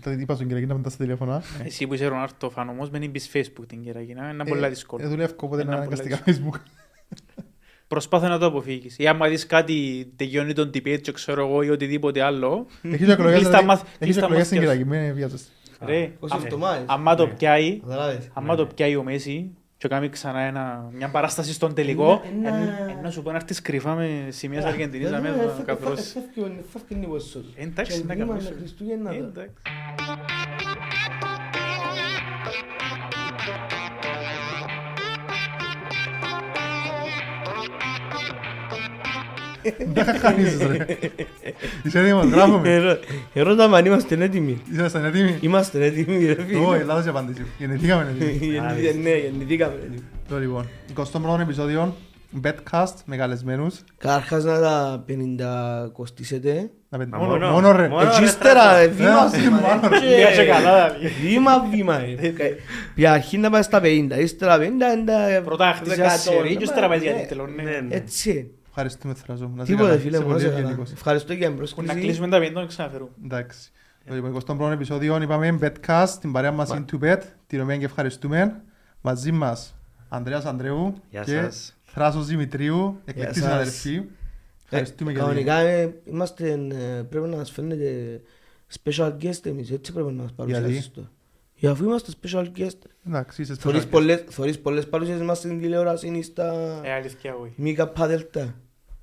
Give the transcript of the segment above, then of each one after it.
Το είπα στον Κυριακή να μετά στα τηλέφωνα. Εσύ που είσαι Ρονάρτο φαν όμως, μην μπεις Facebook την Κυριακή, είναι πολλά Ε, δύσκολο. ε, δουλεύω, οπότε Είναι είναι πολλά αναγκαστικά Facebook. Προσπάθω να το αποφύγεις. Ή άμα δεις κάτι τελειώνει τον debate και ξέρω εγώ ή οτιδήποτε άλλο, Έχεις και εκλογές, Κλείστα δηλαδή, μαθ- έχεις κλείστα εκλογές στην μαθιάς. Κυριακή, μην βιάζεστε. ρε, Πώς α- εβδομάδες. άμα το Ναι. πιάει, Καταλάβες. άμα το πιάει ο Μέση και κάνει ξανά ένα, μια παράσταση στον τελικό, Ε, να- εν- εν να σου πω να έρθεις κρυφά με σημεία της Αργεντινής να Ε, μην ε, το φεύγει- καπρώσεις. Δεν θα χάνεις ρε. Είσαι έτοιμος, γράφουμε. Ερώ- Ερώτα με αν είμαστε έτοιμοι. Ήσασταν έτοιμοι. Είμαστε έτοιμοι ρε φίλε. Όχι, λάθος η απάντηση. Γεννηθήκαμε έτοιμοι. Γεννηθήκα- Ναι, γεννηθήκαμε έτοιμοι. Το λοιπόν, 21ο επεισόδιο, Betcast, με καλεσμένους. Καταρχάς να τα 50 κοστίσετε. Να πέντε- Μα μόνο- μόνο- Μόνο ρε. μόνο- ρε, Έτσι ύστερα ρε, Ε, βήμα ε, βήμα. μάλλον, ρε. ρε. Μία και καλά, δηλαδή. Βήμα βήμα ρε. Πια αρχή να πάει στα 50, ύστερα 50, εντα- Πρώτα χτίσεις δεκατό, σερί και ύστερα πάει για ναι. τίτλο, ναι. Ναι, ναι. Έτσι. Ευχαριστούμε Θράζο. Να είσαι Τίποτε καλά. φίλε Είσαι μου, να πολύ είσαι καλά. ευγενικός. Ευχαριστώ για την Που να πρόσκληση. κλείσουμε τα πεντών και ξαναφέρουμε. Εντάξει. Το λοιπόν, 21ο επεισόδιο είπαμε Betcast, την παρέα μας Μα- Into Bet, την οποία και ευχαριστούμε. Μαζί μας Ανδρέας Ανδρέου Γεια και σας. Θράσος Δημητρίου, εκλεκτή σας. συναδελφή. Ευχαριστούμε για την... Κανονικά ε, είμαστε, ε, πρέπει να μας φαίνεται special guest εμείς, έτσι πρέπει να μας παρουσιάσεις το. Για αφού είμαστε special guest. Εντάξει, είσαι Θωρείς special guest. πολλές, θωρείς πολλές παρουσιάσεις μας στην τηλεόραση ή στα Ε, αλήθεια, όχι. Μίκα Παδέλτα.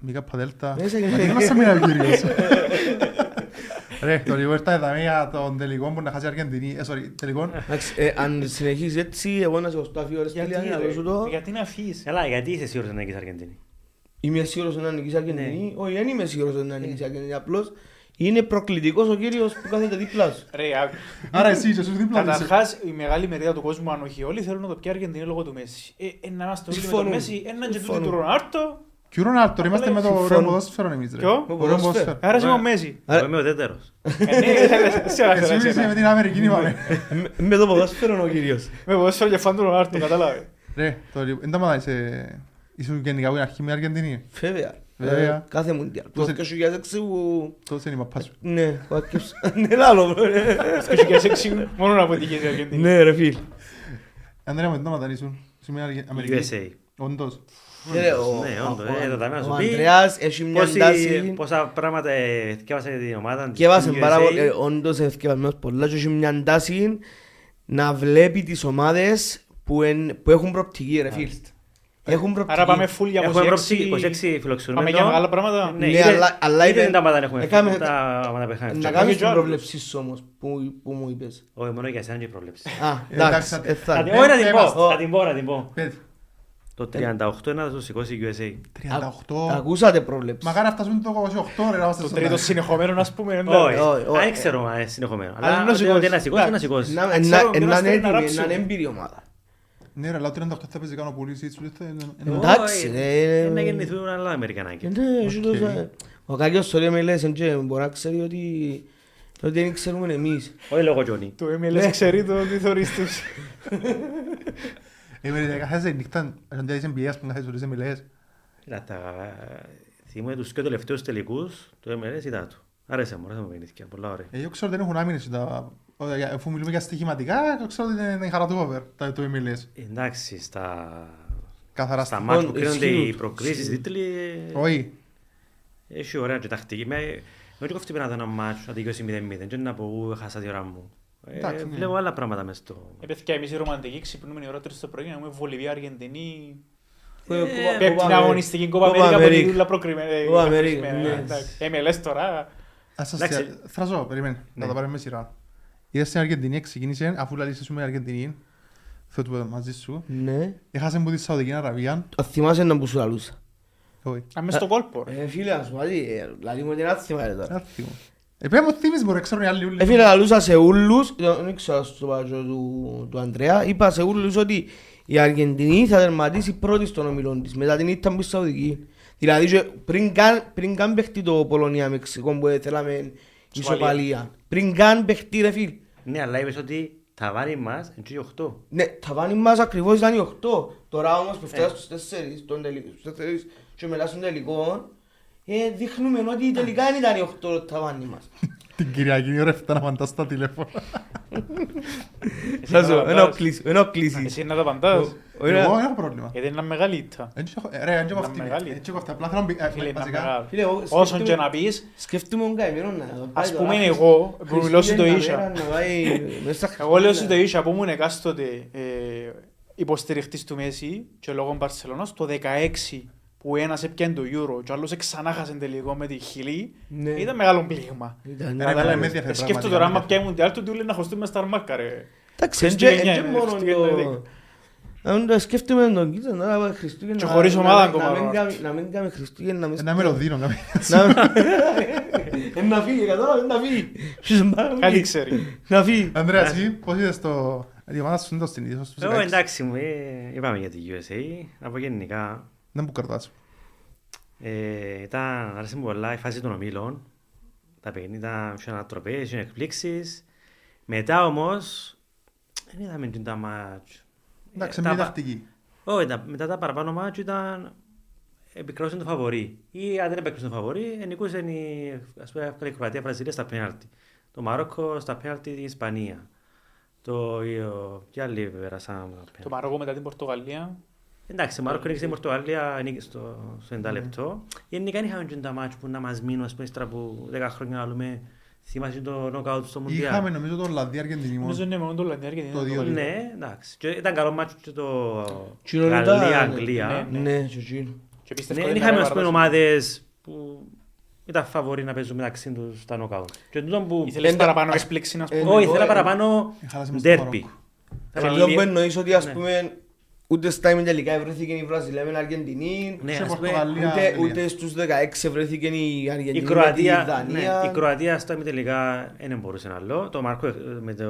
Μίκα Παδέλτα. Μέσα Μα και- τι είμαστε μια κύριος; Ρε, το λίγο ήρθα εδώ για τον τελικό που να χάσει η Αργεντινή. Ε, sorry, τελικό. Εντάξει, ε, Αν συνεχίσεις έτσι, εγώ να σε κοστάφει ώρες Γιατί, τελεία, να ρε, δώσω το. γιατί να φύγεις; Έλα, γιατί είσαι σίγουρος να νικείς Αργεντινή; Είμαι σίγουρος να νικήσεις η Αργεντινή. Ναι. Όχι, δεν είμαι σίγουρος να νικήσεις η Αργεντινή. Απλώς είναι προκλητικός ο κύριος που κάθεται δίπλα σου. Ρε, άκου. Άρα εσύ είσαι στους δίπλα σου. Καταρχάς, η μεγάλη μερίδα του κόσμου, αν όχι όλοι, θέλουν να το πιει η Αργεντινή λόγω του Μέση. Ε, ε, να είμαστε όλοι με τον Συμφωνούν. Μέση, έναν και τούτο Συμφωνούν. του Ρονάρτο, Κι ο Ρονάλτο, ρε, είμαστε με το Συμφωνώ. ωραίο ποδόσφαιρο εμείς ρε. Ποιο; Ωραίο Ποδόσφαιρο. ποδόσφαιρο. άρα είσαι Ωραία. ο Μέση. Άρα- Εγώ είμαι ο τέτερος. Ε, ναι, σε άλλα Εσύ είσαι με την Αμερική, είπαμε. Με- Με το ποδόσφαιρο ο κύριος. Με ποδόσφαιρο και φαν του Ρονάρτο, κατάλαβε. Ρε, το λίγο, εν τω μεταξύ, είσαι... Ήσουν γενικά που είναι αρχή με Αργεντινή. Βέβαια. Βέβαια. Ε, Κάθε μουντιάλ. Το Πώς- 2006 που... Τόσο είναι η μαπά σου. Ναι, ο Άκης- Ναι, λάλο. ρε. Και και έξι, μόνο να αποτυχήσει η Αργεντινή. Ναι ρε φίλ. Ανδρέα, με τι νόματα ήσουν. Είσαι με Αργε- Αμερική. USA. Όντως. Ε, ο- Ναι, ο- όντως, ο- ε, το ταμείο να σου Ο πει. Andreas έχει μια Πόσοι- τάση... Πόσα πράγματα ε, θυκεύασε την ομάδα Και έβασε του πάρα USA. πολύ, ε, όντως ευκαιρασμένος πολλά και έχει μια τάση να βλέπει τις ομάδες που, εν- που έχουν προπτική ρε φίλ. Έχουν προπτική. Άρα πάμε full για Έχουμε 26. πρόψη 26 Πάμε φιλοξενούμενο. για μεγάλα πράγματα. Ναι, Ναι, είτε- αλλά- αλλά είτε είπε- τα ομάδα έχουμε έκαμε- φύγει, τα ομάδα που είχαμε Να φύγει. κάνεις και την άλλους. προβλέψη σου όμως που, που μου είπες. Όχι, μόνο για εσένα και η πρόβλεψη. Α, Ε, εντάξει, εντάξει, ε, Θα θα. την- Όχι να την είμαστε. πω, θα την πω, να την πω. Πες. Το 38 είναι να το σηκώσει η USA. 38. Ακούσατε πρόβλεψη. Μακάρι να φτάσουμε το 28 ρε, να είμαστε Το στο τρίτο τέλος. συνεχόμενο, ας πούμε. Όχι, όχι, όχι. δεν ξέρω αν είναι συνεχομένο. Αλλά Αλλά να ότι- σηκώσει. ότι να σηκώσει, να Εντάξει. σηκώσει. Να- Ξέρω να- ποιον Να να είναι στέλνει να έτοιμη, να ράψουμε. είναι έμπειρη ομάδα. Ναι ρε, αλλά ο 38 θα παίζει κάνω πουλήσει, έτσι ούτε... Εντάξει, Όχι, ρε. ε, Να γεννηθούν άλλα Αμερικανάκια. Ναι, έχει Οκ. τόσα- Ο Κάκιος sorry με λες, εντζέ, μπορεί να ξέρει ότι ότι δεν ξέρουμε εμείς. Όχι λόγω Τζόνι. Το MLS ξέρει το τι θωρείς τους. Ε, με καθέσαι νύχτα, αν δεν είσαι εμπειρίας που καθέσαι ορίζε μιλές. Κοίτα, τα- θυμούμαι τους και τελευταίους τελικούς του MLS ήταν του. Άρεσε μου, άρεσε μου παιχνίδια, πολλά ωραία. Ε, Εγώ ξέρω ότι δεν έχουν άμυνες, τα- ο- για- αφού μιλούμε για στοιχηματικά, εγώ ξέρω ότι είναι η χαρά του over, τα του MLS. Εντάξει, στα, Καθαρά στα στη- μάτια που Ον- κρίνονται ισχύουν. οι προκρίσεις, οι τίτλοι, ε, Όχι. έχει ωραία και τακτική. Με- Με κόφτει πέρα ένα μάτσο, να τελειώσει 0-0, και να πω, «Ου, έχασα τη ώρα μου. Ε, Εντάξει, ναι. Βλέπω άλλα πράγματα μες στο... Ε, παιδιά, εμείς οι ρομαντικοί ξυπνούμε η ώρα τρεις το πρωί να πούμε Βολιβία, Αργεντινή. Ε, Κούπα- Πέπτει Κούπα την Αμερική. αγωνιστική Κόπα Κούπα Αμέρικα που Αμερική. είναι όλα προκριμένα. Κούπα Αμερική, ναι. MLS τώρα. Ας σας Εντάξει. τε- Θρασό, περίμενε, να Ναι. τα πάρουμε με σειρά. Είδες στην Αργεντινή, ξεκίνησε, αφού λαλείς σου με Αργεντινή, θέλω το πω μαζί σου, Ναι. έχασε από τη Σαουδική Αραβία, Αν θυμάσαι να που σου λαλούσα. όχι, Αν μες στο κόλπο. ρε. Ε, φίλε, ας πω, δηλαδή, ε, δηλαδή μου δεν άθιμα ρε τώρα. έρθει μου. Επέ μου θύμεις μπορεί, ξέρουν οι άλλοι ούλοι. Ε, φίλε, λαλούσα σε ούλους, ε, δεν ξέρω στο πάζο του, του Ανδρέα, είπα σε ούλους ότι η Αργεντινή θα τερματίσει πρώτη στον ομιλόν της, μετά την ήταν πίσω Σαουδική. Δηλαδή, και πριν καν, πριν καν παιχτεί το Πολωνία-Μεξικό που θέλαμε ισοπαλία. Πριν καν παιχτεί ρε φίλ. Ναι, αλλά είπες ότι τα βάρη μας είναι και οι 8. Ναι, τα βάνη μας ακριβώς ήταν οι 8. Τώρα όμως που φτάσει στους 4, στον τελικό, στους 4 και μετά στον τελικό, Ε, δείχνουμε ότι τελικά δεν ήταν οι 8 το ταβάνι μας. Την Κυριακή η ώρα 7 να απαντάς στα τηλέφωνα. Εσύ Θα να σου τα πω, απαντάς. ενόχλης, ενόχλης. Εσύ να τα απαντάς. Ωραία. Εγώ δεν έχω πρόβλημα. Γιατί είναι ένα μεγάλη ήττα. Έτσι έχω- ε, Ρε, έτσι έχω Ήταν αυτή. μεγάλη. Έτσι έχω αυτή. Απλά θέλω να μπει- ε, Φίλε, είναι βασικά, μεγάλο. Φίλε, εγώ Όσον σκέφτομαι- και να πεις, Σκέφτομαι τον καημένο να πάει ας τώρα, πούμε Χριστ- εγώ, που μιλώ σου το Χριστούγεννα ίσια. μέρα να πάει μέσα στα Εγώ λέω σου το Χριστούγεννα. ίσια που ήμουν εκάστοτε ε, υποστηριχτής του Μέση και λόγω Μπαρσελώνας το 16 που ένας έπιανε το Euro και ο άλλος ξανά χάσε τελικό με τη Χιλή Ναι. ήταν μεγάλο πλήγμα. Ήταν- Ρε, Κατάλαβες. εμένα με ενδιαφέρει Ε, Σκέφτομαι πραγματικά, τώρα άμα με πιάει μουντιάλ του του λέει να χωστούμε στα αρμάκα ρε. Εντάξει, Χριστούγεννα έτσι είναι, μόνο Χριστούγεννα είναι. το... Αν το σκέφτομαι τον κοίτα, να πάει Χριστούγεννα... Και χωρίς να- ομάδα να- ακόμα, να μην Ronaldo. κάνει- Να μην κάνει Χριστούγεννα μες Ένα στο- μελωδίνο κάποιο. Να- Ε, Να φύγει, κατάλαβες, να φύγει. Ποιος μπα- Κάτι ξέρει. Να φύγει. Ανδρέα, εσύ πώς είδες το... Η ομάδα σου είναι το στην ίδια στους Εγώ 16. εντάξει μου, ε, είπαμε για τη USA, από γενικά. Δεν μου κρατάς. Ε, ήταν, άρεσε μου πολλά η φάση των ομίλων. Τα παιχνίδια είχε ανατροπές, είχε εκπλήξεις. Μετά όμως, δεν είδαμε την τα μάτς. Εντάξει, Ε, είναι τα μια πα- τακτική. Όχι, τα- μετά τα παραπάνω μάτς ήταν επικρόσουν το φαβορή. Ή αν δεν επικρόσουν το φαβορή, ενικούσαν η, ας πούμε, εύκολα η Κροατία, η Βραζιλία στα πέναλτι. Το Μαρόκο στα πέναλτι η Ισπανία. Το, ο, και άλλοι πέρασαν τα Το πέναλτι. Μαρόκο μετά την Πορτογαλία. Εντάξει, το Μαρόκο νίκησε η Πορτογαλία νίκησε στο, στο 90 λεπτό. Γενικά δεν είχαμε και τα μάτς που να μας μείνουν, ας πούμε, ύστερα από 10 χρόνια να λέμε, θυμάσαι το νοκάουτ στο Μουντιάλ. Είχαμε νομίζω το Ολλανδία Αργεντινή μόνο. Νομίζω είναι μόνο το Ολλανδία και Το την δύο. Πορτογαλία. Ναι, εντάξει. Και ήταν καλό μάτσο και το Κοινό ήταν- Γαλλία-Αγγλία. Ναι. Ναι, και εκείνο. Και πιστεύω Ναι, ότι δεν είχαμε είναι ας πούμε παράδοση. ομάδες που ήταν φαβοροί να παίζουν μεταξύ τους στα νοκάουτ. Και τούτο που... Ήθελες Πέντε- παραπάνω ας- έκπληξη να ε, πούμε. ναι. Όχι, εγώ, ήθελα ε, παραπάνω Χάλασαμε στο ντέρπι. Μαρόκο. Και αυτό που εννοείς ότι ας Ναι. πούμε ούτε στα ημιτελικά βρέθηκε η Βραζιλία με την Αργεντινή, Ναι, Σε ας πούμε, Πορτογαλία. ούτε, Αγγλία. ούτε στους 16 βρέθηκε η η Αργεντινή με τη Κροατία, ναι, Δανία. η Κροατία στο τελικά δεν μπορούσε να άλλο. Το Μάρκο ε, με το...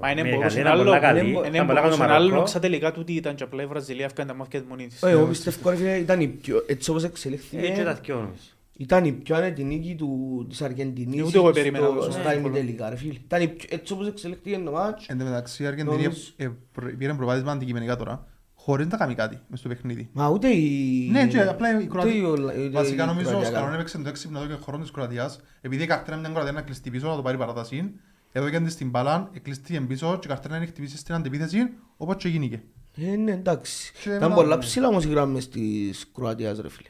Μα είναι με μπορούσε Γαλλία άλλο, ήταν πολλά είναι καλή. μπο- είναι Ήταν πολλά καλό μπορούσε άλλο, Μαρόκο. στα τελικά τούτη ήταν και απλά η Βραζιλία έφκανε τα μάτια της μόνη της. Όχι, εγώ πιστεύω ρε φίλε ήταν η πιο, έτσι όπως Ε, και εξελίχθηκε, τα δυο νομίζω. ήταν η πιο άνετη νίκη του, της Αργεντινής Ούτε εγώ στο- περίμενα τόσο στα εύκολο. ημιτελικά ρε φίλε. Ήταν η πιο- έτσι όπως εξελίχθηκε το μάτς. Εν τω μεταξύ η Αργεντινή Νομίζω- ε, προ- πήρε προβάδισμα αντικειμενικά τώρα. Χωρίς να κάνει κάτι μες στο παιχνίδι. Μα ούτε η... Ναι, και απλά η ούτε Κροατία. η Ολλα- ούτε η Βασικά νομίζω ο Κροατία Σκαλόν κάνει. έπαιξε το έξυπνο εδώ και χρόνος της Κροατίας. Επειδή η καρτέρα μια Κροατία να κλειστεί πίσω, να το πάρει παράταση. Εδώ και στην μπάλα, εκλειστεί πίσω και η καρτέρα να χτυπήσει στην αντεπίθεση, όπως και γίνηκε. Ε, ναι, εντάξει. Και Ήταν μετά- πολλά ψηλά όμως οι γράμμες της Κροατίας ρε φίλε.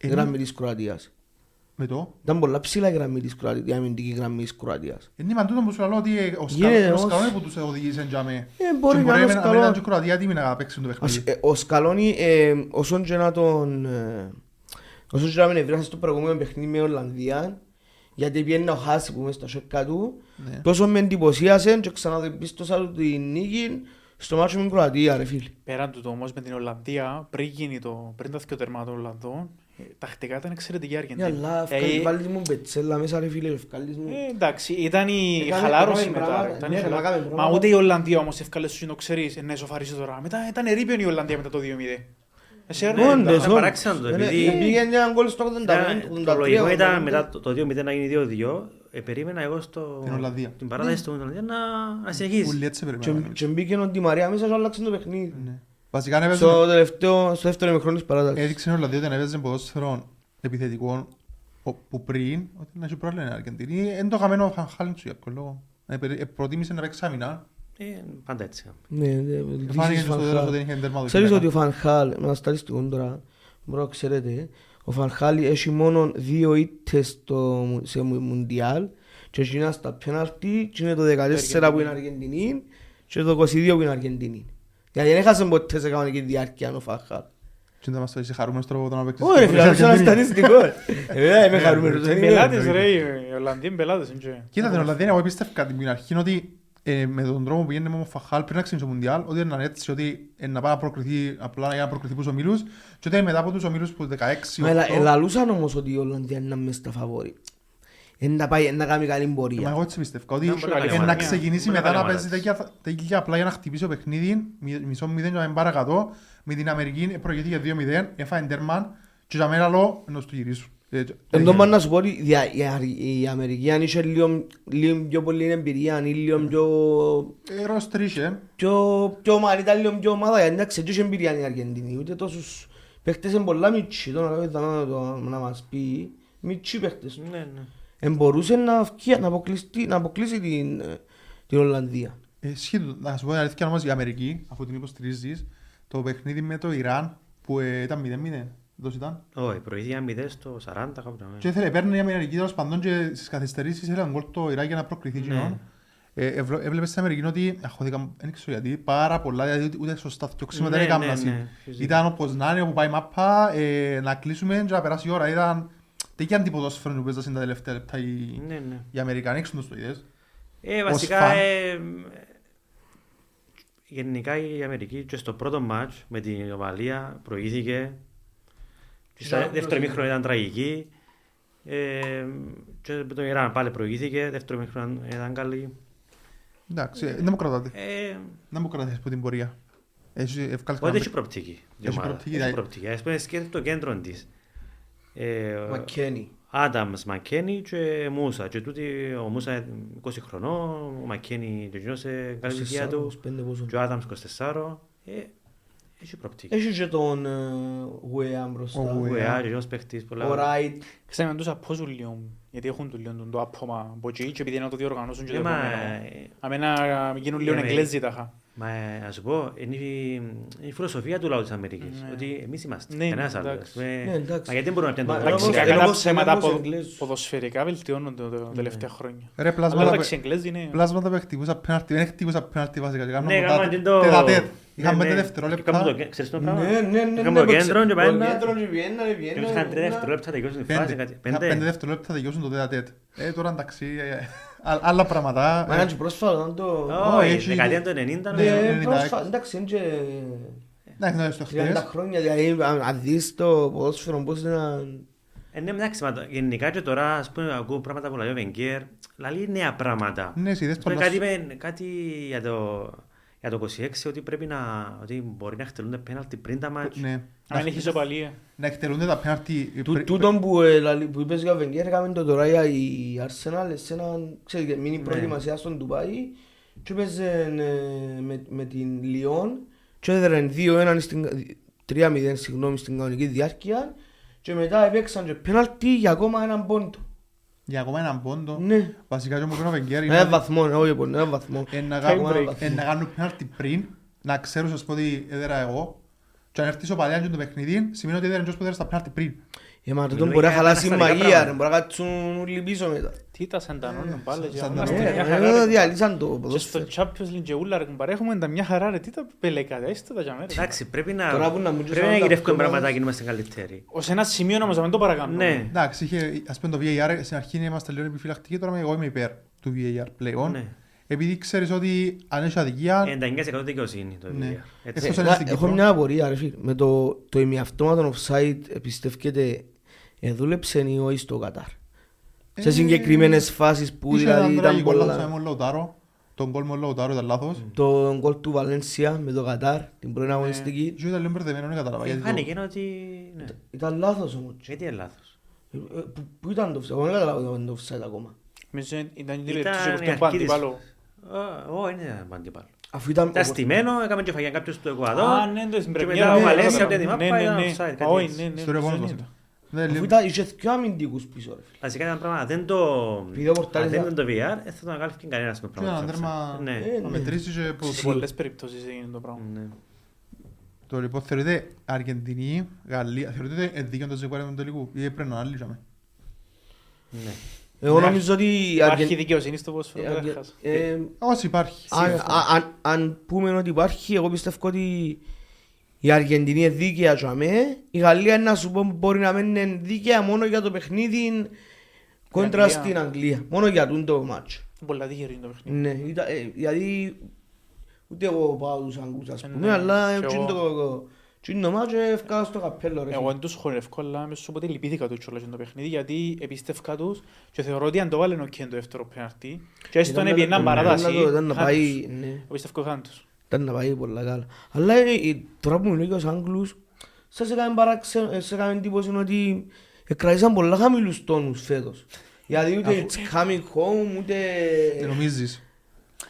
Η Ε, γραμμή της Κροατίας. Με το; Ήταν πολλά ψηλά η γραμμή της Κροατίας, η αμυντική γραμμή της Κροατίας. Είναι μα τούτο που σου λέω ότι ε, ο Γίνεται Σκαλόν- ο όμως. Σκαλόν που τους οδηγήσε για με. Ε, μπορεί Και να είναι ο να μην ήταν Σκαλόν. και η Κροατία έτοιμη να παίξει το Ο Σ- παιχνίδι. ε, Ο Σκαλόνι, ε, όσον και να τον... ε, Όσον και να μην ευράσει στο προηγούμενο παιχνίδι με Ολλανδία, γιατί πιένει ο Χάση που μες στα σέρκα του, Ναι. τόσο με εντυπωσίασε και ξαναδεπίστωσα του την νίκη στο μάτσο με την Κροατία ρε φίλε. Πέραν του το όμως με την Ολλανδία, πριν γίνει το, πριν τα δυο τερμά των Ολλανδών, ε, τακτικά ήταν εξαιρετική η Ναι, Αργεντινή. αλλά Ε, ευκάλεις- βάλεις μου μπετσέλα μέσα ρε φίλε, ευκάλεις μου... ε, εντάξει, ήταν η Έκαμε- χαλάρωση έκαμε μετά. πράγματα, ήταν η ναι, χαλά- έκαμε Μα πράγματα. ούτε η Ολλανδία όμως ευκάλεσε σου να ξέρεις, ε, ναι, σοφαρίσει τώρα. Μετά ήταν ερήπιον η Ολλανδία μετά το 2-0. Εσύ ρε, Όντως, ήταν όντως. παράξενο το, Ε, επειδή- ε, Πήγαινε ένα γκολ στο 85, Ήταν- 83, Το λογικό ήταν 85. μετά το- το 2-0 να γίνει 2-2. Ε, περίμενα εγώ στο... Την Ολλανδία. Την παράταση του Ολλανδία να, να συνεχίσεις. Ούλοι έτσι Και- περιμέναμε. Και μπήκε ο Ντι Μαρία μέσα και άλλαξε το παιχνίδι. Ναι. Βασικά αν έπαιζε Στο τελευταίο, στο δεύτερο μικρό της παράταξης. έδειξε ο Λαδί ότι έπαιζε ποδόσφαιρο επιθετικό ο- που πριν, ότι να έχει πρόβλημα η Αργεντινή. Εν το χαμένο ο Φανχάλιν του για κάποιο λόγο. Ε, περι- ε, Προτίμησε να παίξει άμυνα. Ε, πάντα έτσι. Ναι, ναι, Φάνηκε λύσεις στο τέλος Φανχάλ. ότι δεν είχε τέρμα το Ξέρεις ότι ο γυναίκα. Φανχάλ, με ένα στατιστικό τώρα, μπορώ να ξέρετε, ο Φανχάλ έχει μόνο δύο ήττες στο- σε μου- Μουντιάλ και εκείνας στα πέναλτι και είναι το 14 που είναι Αργεντινή και το 22 που είναι Αργεντινή. Γιατί δεν έχασε ποτέ σε κανονική διάρκεια ο Φανχάλ. Και δεν μας το είσαι χαρούμενος τρόπο το να παίξεις. Ωραία, φίλε, χωρίς αυτό είναι ένα Αργεντινή. στατιστικό. Ε, βέβαια, είμαι χαρούμενος. δεν είμαι. Μπελάτες ρε, οι Ολλανδοί είναι μπελάτες. είναι και- Κοίτα την Ολλανδία, εγώ πίστευκα την αρχή ότι ε, με τον τρόπο που πήγαινε με ο Φαχάλ πριν να ξεκινήσει το Μουντιάλ, ότι ήταν έτσι, ότι ε, να πάει να προκριθεί απλά για να προκριθεί τους ομίλους και ότι μετά από τους ομίλους που 16, Μα ελα- 8, ελαλούσαν όμως ότι η Ολλανδία είναι μες στα φαβόρη. Είναι να πάει, να κάνει καλή Μα πορεία. εγώ έτσι πιστεύω ότι Ήταν πολύ καλή ε, να ομάδα. ξεκινήσει Πολύ μετά καλή να παίζει ομάδα. τέτοια- τέτοια απλά για να χτυπήσει το παιχνίδι, μη- μισό μηδέν και να μην παρακατώ, με την Αμερική ε, προηγήθηκε για 2-0, έφαγε τέρμαν και για μένα λέω ενώ του γυρίσουν. Ε, και- Εν τω πάνω να σου πω ότι δια- η Αρ- η Αμερική αν είχε λίγο λίγο πιο πολύ εμπειρία, ή λίγο πιο... Ε, ρόστερ είχε. πιο, πιο ομαλή, ήταν λίγο πιο ομάδα, γιατί εντάξει, δεν είχε εμπειρία η Αργεντινή, ούτε τόσους παίχτες είναι πολλά μητσί, τώρα να, να, να μας πει, μητσί παίχτες του. Ναι, ναι. Εν μπορούσε να, βγει- να, αποκλειστεί, να αποκλείσει την, ε, την Ολλανδία. Ε, Ισχύει το- να σου πω την αλήθεια όμως η Αμερική, αφού την υποστηρίζεις, το παιχνίδι με το Ιράν που ε, ήταν 0-0, δose ήταν. Όχι, προηγήθηκε 0 στο 40 κάπου. ήταν. Και ήθελε, παίρνει η Αμερική τέλος πάντων και στις καθυστερήσεις ήθελε να γκολ το Ιράκ για να προκριθεί Ναι. κοινό. Ε, ευλο- έβλεπες στην Αμερική ότι αχώθηκα, δεν ξέρω γιατί, πάρα πολλά, δηλαδή ούτε σωστά διώξιματα Ναι, δεν έκαναν ναι, ασύ. ναι, φυσικά. Ήταν όπως να είναι, όπου πάει η μάπα, ε, να κλείσουμε και να περάσει η ώρα. Ήταν τέτοια αντιποδόσφαιρο που παίζασαν τα τελευταία λεπτά οι, Ναι, ναι. οι Αμερικανοί, έξω τους το είδες. Ε, Ως βασικά, φαν. ε, γενικά η Αμερική και στο πρώτο μάτς με την Ομαλία προηγήθηκε. Και στα Ήταν δεύτερο προσεχή. μήχρονο ήταν τραγική. Ε, και με το Ιράν πάλι προηγήθηκε. Δεύτερο μήχρονο ήταν καλή. Εντάξει, ε, δεν μου κρατάτε. Ε, Δεν μου κρατάτε από την πορεία. Έχει ευκάλεις Οπότε κανένα- έχει προοπτική. η Έχει ομάδα. προοπτική, Έχει δηλαδή. προοπτική. Ας πούμε σκέφτεται το κέντρο της. Ε, Μακένι. Άνταμς, Μακένι και Μούσα. Και τούτοι, ο Μούσα είναι 20 χρονών, ο Μακένι και εκείνος σε καλή ηλικία του. 25 πόσο. Και ο Άνταμς 24. Ε, έχει προοπτική. Έχει και τον ε, Γουέα μπροστά. Ο Ο Γουέα. Γουεά και εκείνος παίχτης πολλά. Ο Ράιτ. Ξέρετε, τους απόζουν λίγο, γιατί έχουν το λίγο το άπομα από εκεί και επειδή να το διοργανώσουν και το Ε, μα, επόμενο. ε, Αμένα γίνουν λίγο ε, με- εγγλέζοι τάχα. Μα ε, να σου πω, είναι η, η φιλοσοφία του λαού της Αμερικής. Ναι. Ότι εμείς είμαστε, Ναι, κανένας άλλος. εντάξει. Ε, Ναι, εντάξει. Μα γιατί μπορούμε να πιάνουμε Μα, το όμως, πράγμα. Κακά ενώ τα πως- ψέματα ενώ πως ποδο- Εγγλέζους. ποδοσφαιρικά βελτιώνονται τα τελευταία χρόνια. Ρε, Αλλά πλάσματα, εντάξει, οι Εγγλέζοι είναι... πλάσματα που χτυπούσα πέναρτι, δεν χτυπούσα πέναρτι βασικά. και κάνουν Ναι, ποτά κάνουμε και το... τετατέτ. Ναι, Είχαμε ναι. πέντε δευτερόλεπτα. Κάνουμε το κέ- Ξέρεις το πράγμα; Ναι, ναι, ναι. Είχαμε το παίξε- κέντρο και πάει το να- κέντρο και πιένανε, Και πιένανε, είχαν τρία ναι. δευτερόλεπτα τελειώσουν τη φάση. Πέντε. κάτι- Είχα πέντε Πέντε. δευτερόλεπτα θα τελειώσουν το τετατέτ. Ε, τώρα εντάξει, ε, ε, α- άλλα πράγματα. Μα ε, ήταν και πρόσφατα, ήταν το... Όχι, Όχι, έχει- δεκαετία του 90. Ναι, Ναι, ναι, πρόσφατα, εντάξει. εντάξει, είναι και Εντάξει, ναι, στο 30 χτες. χρόνια, δηλαδή αν αν δεις το ποδόσφαιρο πώς ήταν... Ε, ναι, εντάξει, μα το- γενικά και τώρα, ας πούμε, ακούω πράγματα που λέει ο Βενγκέρ, λέει νέα πράγματα. Ναι, εσύ, δες Ας πούμε, πολλά κάτι, σου- με- κάτι για το, για το 26, ότι πρέπει να, ότι μπορεί να εκτελούνται πέναλτι πριν τα μάτς. Ναι. Αν έχει ισοπαλία. Να εκτελούνται τα πέναρτι. Του- πρι- Τούτον που, ε, λαλεί- που είπες για Βενγκέρ έκαμε το τώρα για η Arsenal σε έναν, ξέρεις, μίνι Ναι. προετοιμασία στον Ντουμπάι και έπαιζε ε, με, με την Λιόν και έδεραν 2-1 στην, 3-0 συγγνώμη στην κανονική διάρκεια και μετά έπαιξαν και πέναλτι για ακόμα έναν πόντο. Για ακόμα έναν πόντο. Ναι. Βασικά και μου πει ο Βενγκέρ είναι Ένα ότι βαθμό, όχι πόντο, ένα βαθμό. ε, να Time κάνουν- break. ε, να κάνουν πέναρτι πριν, να ξέρουν ας πω ότι έδερα εγώ και αν έρθει ισοπαλία και το παιχνίδι, σημαίνει ότι έδεραν και που έδεραν στα πέναρτι πριν. Ε, μα τούτο Μιλούμε μπορεί να για χαλάσει η καταστατικά μαγεία, ρε, πράγματα. μπορεί να κάτσουν όλοι πίσω μετά. Τι τα σαντανώνουν Ε, πάλι. σαν- και σαν όλα τα στη νέα, Ναι, μια ε, χαρά, ρε. διαλύσαν το Και στο ποδόσφαιρο. Champions League και ούλα ρε κουμπάρε έχουμε τα μια χαρά ρε. Τι τα πελεκάτε, έστε τα για μέρα. Εντάξει, πρέπει να, Τώρα που να μου πρέπει να τζουσαν τα γυρεύουμε πιο πράγματα μας. και να είμαστε καλύτεροι. Ως ένα σημείο όμως να μην το παρακάνουμε. Ναι, Εντάξει, είχε, ας πούμε το VAR, στην αρχή είμαστε λίγο επιφυλακτικοί, τώρα εγώ είμαι υπέρ του VAR πλέον. Ναι. Επειδή ξέρεις ότι αν έχεις αδικία, 99% δικαιοσύνη το Ναι. VR. Έτσι. Εκτός αν Ε, είναι στην Έχω Κύπρο. μια απορία ρε φίλε. Με το, το ημιαυτόματο offside ε, πιστεύετε ε, δούλεψε ή όχι στο Κατάρ. Σε Ε, συγκεκριμένες φάσεις που είχε δηλαδή έναν ήταν τραγικό λάθος πολλά. με τον Λαουτάρο. Τον γκολ με τον Λαουτάρο ήταν λάθος. Το γκολ του Βαλένσια με το Κατάρ, την Ναι. πρώην αγωνιστική. Και ήταν λίγο μπερδεμένο, δεν κατάλαβα. Ε, γιατί το- Φάνηκε ότι... ναι. Ήταν λάθος όμως. Γιατί είναι λάθος; Ε, ε, Πού πού ήταν το offside, εγώ δεν καταλάβα το offside ακόμα. Νομίζω ήταν η Ήταν τηλεοπτήση που η τον αρχή της- αντίπαλο. Ω, ω, είναι ένα αντίπαλο. Αφού ήταν... Ήταν στημένο, έκαμε και φαγιάν κάποιος του Εκουαδό. Α, ναι, το στην Και πρεμιέρα. μετά ο ναι, Βαλένσια ναι, από την ναι, μάπα ναι, ήταν ναι. offside, κάτι Όχι, έτσι. ναι, ναι, Στο ναι, ρεπόνο ναι, μας. ναι. Ναι, Αφού λίγο- ήταν, είχε δυο αμυντικούς πίσω ρε φίλε. Βασικά ήταν πράγμα, δεν το... Επειδή ο Αν Πορτάλης δεν ήταν- ήταν το VR, δεν θα τον αγάλφηκε κανένας με Και ήταν πράγματα. τέρμα Ναι. Ε, να ναι. μετρήσεις και που- Σε πολλές περιπτώσεις έγινε το πράγμα. Ναι. Το λοιπόν θεωρείτε Αργεντινή, Γαλλία, θεωρείτε ότι δίκαιο το ζευγάρι του τελικού ή πρέπει να αναλύσαμε; Ναι. Εγώ Ναι. νομίζω ότι... η Υπάρχει Αργεν- δικαιοσύνη στο ποδόσφαιρο, ε, καταρχάς. ε, Όσοι υπάρχει. Αν, α- αν, αν πούμε ότι υπάρχει, εγώ πιστεύω ότι η Αργεντινή είναι δίκαια για μέ. Η Γαλλία να σου πω μπορεί να μην είναι δίκαια μόνο για το παιχνίδι κόντρα Αγγλία. στην Αγγλία. Μόνο για τούν το μάτσο. Πολλά τυχερή είναι το παιχνίδι. Ναι, ήταν, ε, δηλαδή ούτε εγώ πάω τους Αγγούς ας Ε, πούμε, ναι, αλλά και έτσι είναι εγώ. το, έτσι είναι το μάτσο έφυγα στο καπέλο ρε. Εγώ φίλε. δεν τους χορεύω, αλλά με σου πω ότι λυπήθηκα τους κιόλας για το παιχνίδι, γιατί επίστευκα τους και θεωρώ ότι αν το βάλουν οκ το δεύτερο πέναρτι, και έστω Ήταν να να- πιέναν ήταν παράταση, να το- ήταν να χάν πάει, τους. ναι. Εγώ πιστεύω χάν τους. Ήταν να πάει πολλά καλά. Αλλά ε, ε, τώρα που μιλώ για τους Άγγλους, σας έκανε παράξε- ε, σε έκανε εντύπωση ότι εκρατήσαν πολλά χαμηλούς τόνους φέτος. Γιατί ούτε it's coming home, ούτε... Δεν νομίζεις.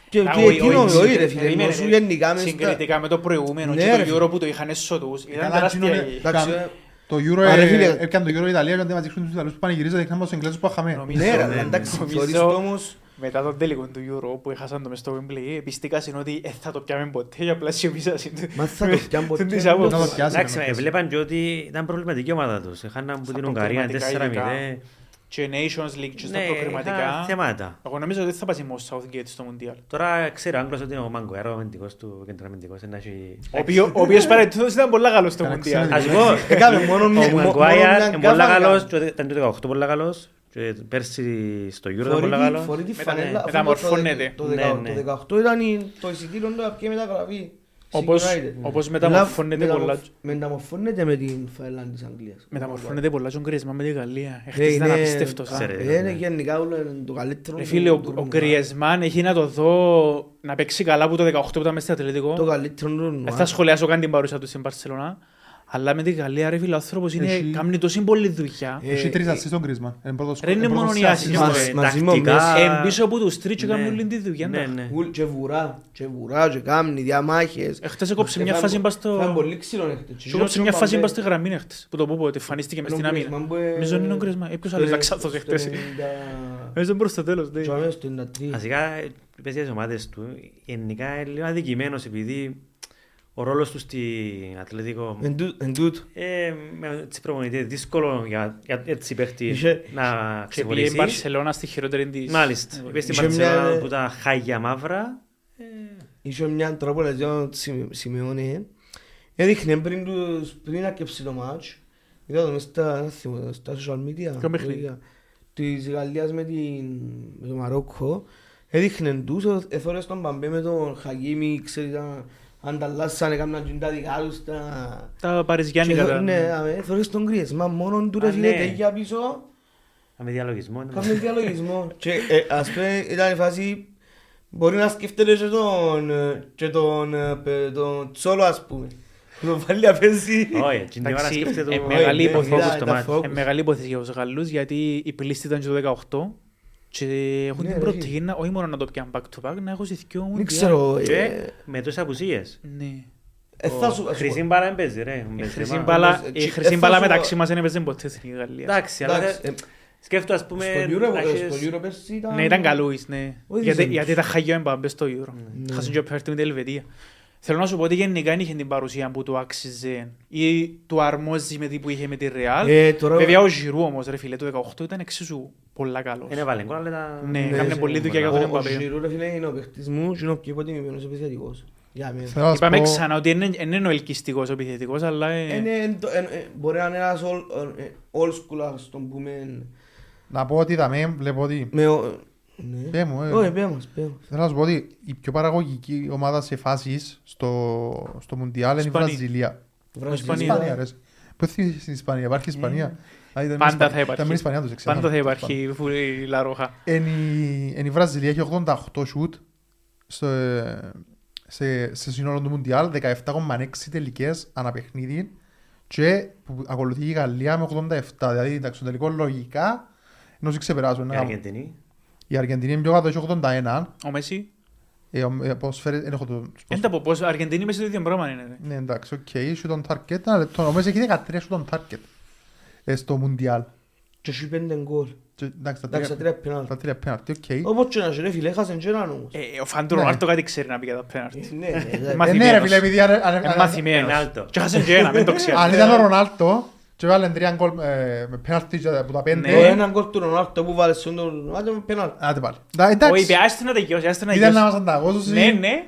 Και Α, και όχι, εκείνο, όχι, όχι ρε συγκρι- φίλε, περίμενε, ενώ σου ρε. γενικά μες στα... Συγκριτικά με το προηγούμενο Ναι, και ρε το φίλε. Euro που το είχαν έσω τους, ήταν Καλά, τεράστια εκείνο η- είναι- Εντάξει, Κάμε- ε, Το Euro, Άρα, ε, φίλε- έπιαν το Euro η Ιταλία και αντί μας δείχνουν τους Ιταλούς που πανηγυρίζουν, δείχναν τους Εγγλέζους που είχαμε. Νομίζω, Ναι, ρε, ναι, αλλά εντάξει, νομίζω- θεωρείς το όμως... Μετά τον τέλικο του Euro που έχασαν το μες στο Wembley, πιστήκα είναι ότι ε, θα το πιάμε ποτέ και απλά σιωπήσασαν. Μα θα το πιάνε ποτέ. Την της δεν το άποψης. Να το ξέρω. πιάσει. Εντάξει, να ε, πιάσει. βλέπαν και ότι ήταν προβληματική η ομάδα τους. Έχαναν από Στα την Ουγγαρία προκριματικά 4-0. Και Nations League και στα Ναι, είχαν προκριματικά. θέματα. Εγώ νομίζω ότι δεν θα πάει με ο Southgate στο Μουντιάλ. Τώρα ξέρω ο Άγγλος ότι είναι ο Μαγκουέρο, ο αμυντικός του, κέντρο αμυντικός, να έχει... Ο οποίο- Ο οποίος παρετηθώς ήταν πολύ καλός στο Καλά, Μουντιάλ. ξέρω. Ας σου πω, Έκαμε μόνο ο μια- μο- μόνο Μαγκουάιρ μια είναι πολύ γκάφα καλός, έκαμε. και ήταν το 18 πολύ καλός, και πέρσι στο Euro ήταν Φορεί πολύ τη- καλός. φορεί τη Μετα- φανέλα, αφού μεταμορφώνεται. το Ναι, δεκα- ναι. Το 18 ήταν η- το εισιτήριο του και μεταγραφή. Όπως- Στην United. όπως μεταμορφώνεται Μεταμορφ- πολλά. Μεταμορφώνεται με την φαέλα της Αγγλίας. Μεταμορφώνεται πολλά τον Γκρίσμα με τη Γαλλία. Ε, Εχθές ήταν είναι- απίστευτος. α. Ξέρετε. Ε, Είναι γενικά όλο είναι το καλύτερο. Ρε φίλε, ο, του ο τουρνουά. Γκριεσμάν έχει να το δω να παίξει καλά από το 18 που ήταν μες στην Το Ατλετικό. καλύτερο του τουρνουά. Δεν θα σχολιάσω καν την παρουσία του στην Παρσελώνα. Αλλά με τη Γαλλία, ρε φίλε, ο άνθρωπος είναι, Έχει- κάνει τόση πολλή δουλειά. Ε, Έχει τρεις ε, assist στον Griezmann. Είναι πρώτος- Ρε, είναι πρώτος μόνο σε οι assist. assist. Μας- Ε, μαζί με ο τακτικά- Μέση. Εν πίσω από τους τρεις και Ναι. κάνουν όλη τη δουλειά. Ναι, εντάξει. ναι. Γουλ και βουρά, και βουρά, και κάμνη, διαμάχες. Εχθές έκοψε μια Ε, φάση φάμε- μπας στο... φάμε πολύ ξύλο εχθές. Και Έκοψε μια ο φάση Μπαμπέ- μπας στη γραμμή εχθές. Που το πω ότι εμφανίστηκε μες στην ο άμυνα. Γκρίσμαν που, ε, Νομίζω είναι ο Γκρίσμαν. Ε, ποιος άλλος στο- ήταν ξάθος στο εχθές. 90 Έζω προς το τέλος. ναι. και αμέσως στο 93. Βασικά, πες για τις ομάδες του, γενικά είναι λίγο αδικημένος επειδή ο ρόλος τους στην Ατλετικό Εν τούτο- εν τούτο. ε, με τις προπονητές δύσκολο για, για έτσι παίχτη Είχε- να Και πήγε η ξεχωρίσει. Μπαρσελώνα στη χειρότερη της. Μάλιστα. εποχής. Είπες στην Είχε μια- Μπαρσελόνα που τα χάγια μαύρα. ε, Είχε μια τροπολογία σημειώνει. Έδειχνε πριν τους, πριν αρκεψεί το μάτς. Είδα το μες στα, δεν θυμώ, στα social media. Ποιο παιχνίδι; είδα, Της Γαλλίας με, την, με το Μαρόκο. Έδειχνε τους, έθωρες τον Παμπέ με τον Χαγίμι, ξέρεις, τα- ανταλλάσσανε, έκαναν και τα δικά τους τα... Τα παριζιάνικα. Και τα- Ναι, αμέ, έθωρες τον Γκριεσμά, μόνον του ρε Α, φίλε, ναι. τέγια πίσω. Με διαλογισμό. είναι Κάμε διαλογισμό. Και ε, ας πούμε ήταν η φάση μπορεί να σκέφτεται και τον, ε, και τον, ε, πε- τον Τσόλο ας πούμε. Που τον βάλει να παίζει. Όχι, εκείνη την ώρα Εντάξει, σκέφτεται ε, το... μεγάλη ναι, υπόθεση είδα, στο τα μάτι. focus. Ε, Μεγάλη υπόθεση για τους Γαλλούς γιατί η πλήστη ήταν και το 18 και έχουν Ναι, την ρε, προοπτική να όχι μόνο να το πιάνουν back to back, να έχουν ζητιό Δεν μουντιάλ. ξέρω. Και ε, με τόσες απουσίες. Ναι. ε, θα σου- ας σου Χρυσή πω. μπάλα δεν παίζει ρε. ο Η Μπενζεμά. χρυσή μπάλα- όμως, η ε, χρυσή ε, μπάλα θα σου- μεταξύ μας δεν έπαιζε ποτέ στην Γαλλία. Εντάξει, αλλά Εντάξει, δεν- ε, σκέφτομαι ας πούμε... Στο Euro, να ε, έχεις- στο Euro πέρσι ήταν... Ναι, ήταν καλούις, ναι. Όχι, Γιατί, δεν- γιατί τα χαγιό εμπάμπε στο Euro. Ναι. Χάσουν και ο Πέρτη με την Ελβετία. Θέλω να σου πω ότι γενικά είχε την παρουσία που του άξιζε ή του αρμόζει με τι που είχε με τη Real. Ε, τώρα- Βέβαια ο Ζιρού όμως ρε φίλε, το 18 ήταν εξίσου πολλά καλός. Είναι βάλε γκολ, αλλά ήταν... Ναι, Ναι, έκανε ναι, πολλή ναι, δουλειά για Ο- τον Ο Εμπαπέ. Giroud, ρε φίλε, είναι ο παίχτης μου και είναι ο πιο υποτιμημένος επιθετικός. Για μένα. Θέλω να σας Είπαμε πω- ξανά ότι δεν είναι- δεν είναι ο ελκυστικός ο επιθετικός, αλλά... ε, Είναι- είναι το- ε, ε, Μπορεί να είναι ένας old- ε, old school, ας τον πούμε. Να πω ότι δαμέ βλέπω ότι... Με ο- Ναι. Πέ μου, ε. Όχι, πέ μας, πέ μας. Θέλω να σου πω ότι η πιο παραγωγική ομάδα σε φάσεις στο, στο Μουντιάλ είναι η Ισπανία. Βραζιλία. Ισπανία. Ισπανία, ρε. Πού θέλει στην Ισπανία, υπάρχει Ισπανία. Α, ήταν η Πάντα Ισπανία- θα υπάρχει. Ήταν με η Ισπανία τους, ξέρω. Πάντα θα υπάρχει φου- η Λαρόχα. Εν η- εν η Βραζιλία έχει 88 σούτ στο, σε, σε σύνολο του Μουντιάλ, 17,6 τελικές ανά παιχνίδι και που ακολουθεί η Γαλλία με 87. Δηλαδή, εντάξει, το τελικό λογικά ενώ σε ξεπεράσουν. Η Αργεντινή. Η Αργεντινή είναι πιο κάτω, έχει 81. Ο Μέσι. Ε, ο- ε, πώς φέρει, δεν έχω το... Δεν τα πω πώς, Αργεντινή Μέσι το ίδιο πράγμα είναι. ρε. Ναι, εντάξει, OK, shoot on target. Ένα λεπτό, ο Μέσι έχει 13 shoot on target ε, στο Μουντιάλ. Και έχει πέντε γκολ. Και, Εντάξει, τα Εντάξει, τα τρία- τρία πέναλτι. τα τρία πέναλτι, οκ. Όπως και να είσαι ρε φίλε, έχασαν και έναν όμως. Ε, Ο φαν του Ναι. Ρονάλντο κάτι ξέρει να πει για τα πέναλτι. Ναι, ναι, ναι. Ε, μαθημένος. ναι ρε φίλε, επειδή αν- αν- Είναι αν- μαθημένος. Πενάλντο. Και χάσαν και ένα, μην το αν ξέρει. ήταν ο Ρονάλντο και βάλει τρία γκολ ε, με πέναλτι και από τα Το Ναι. πέντε, έναν γκολ του Ρονάλτο που βάλε στον τον... Άντε με πέναλτι. άντε πάλι. Τα- Όχι, Εντάξει, είπε, άστε να τελειώσει, άστε να ήταν να τελειώσει. μας ανταγώσουν Ναι, ναι.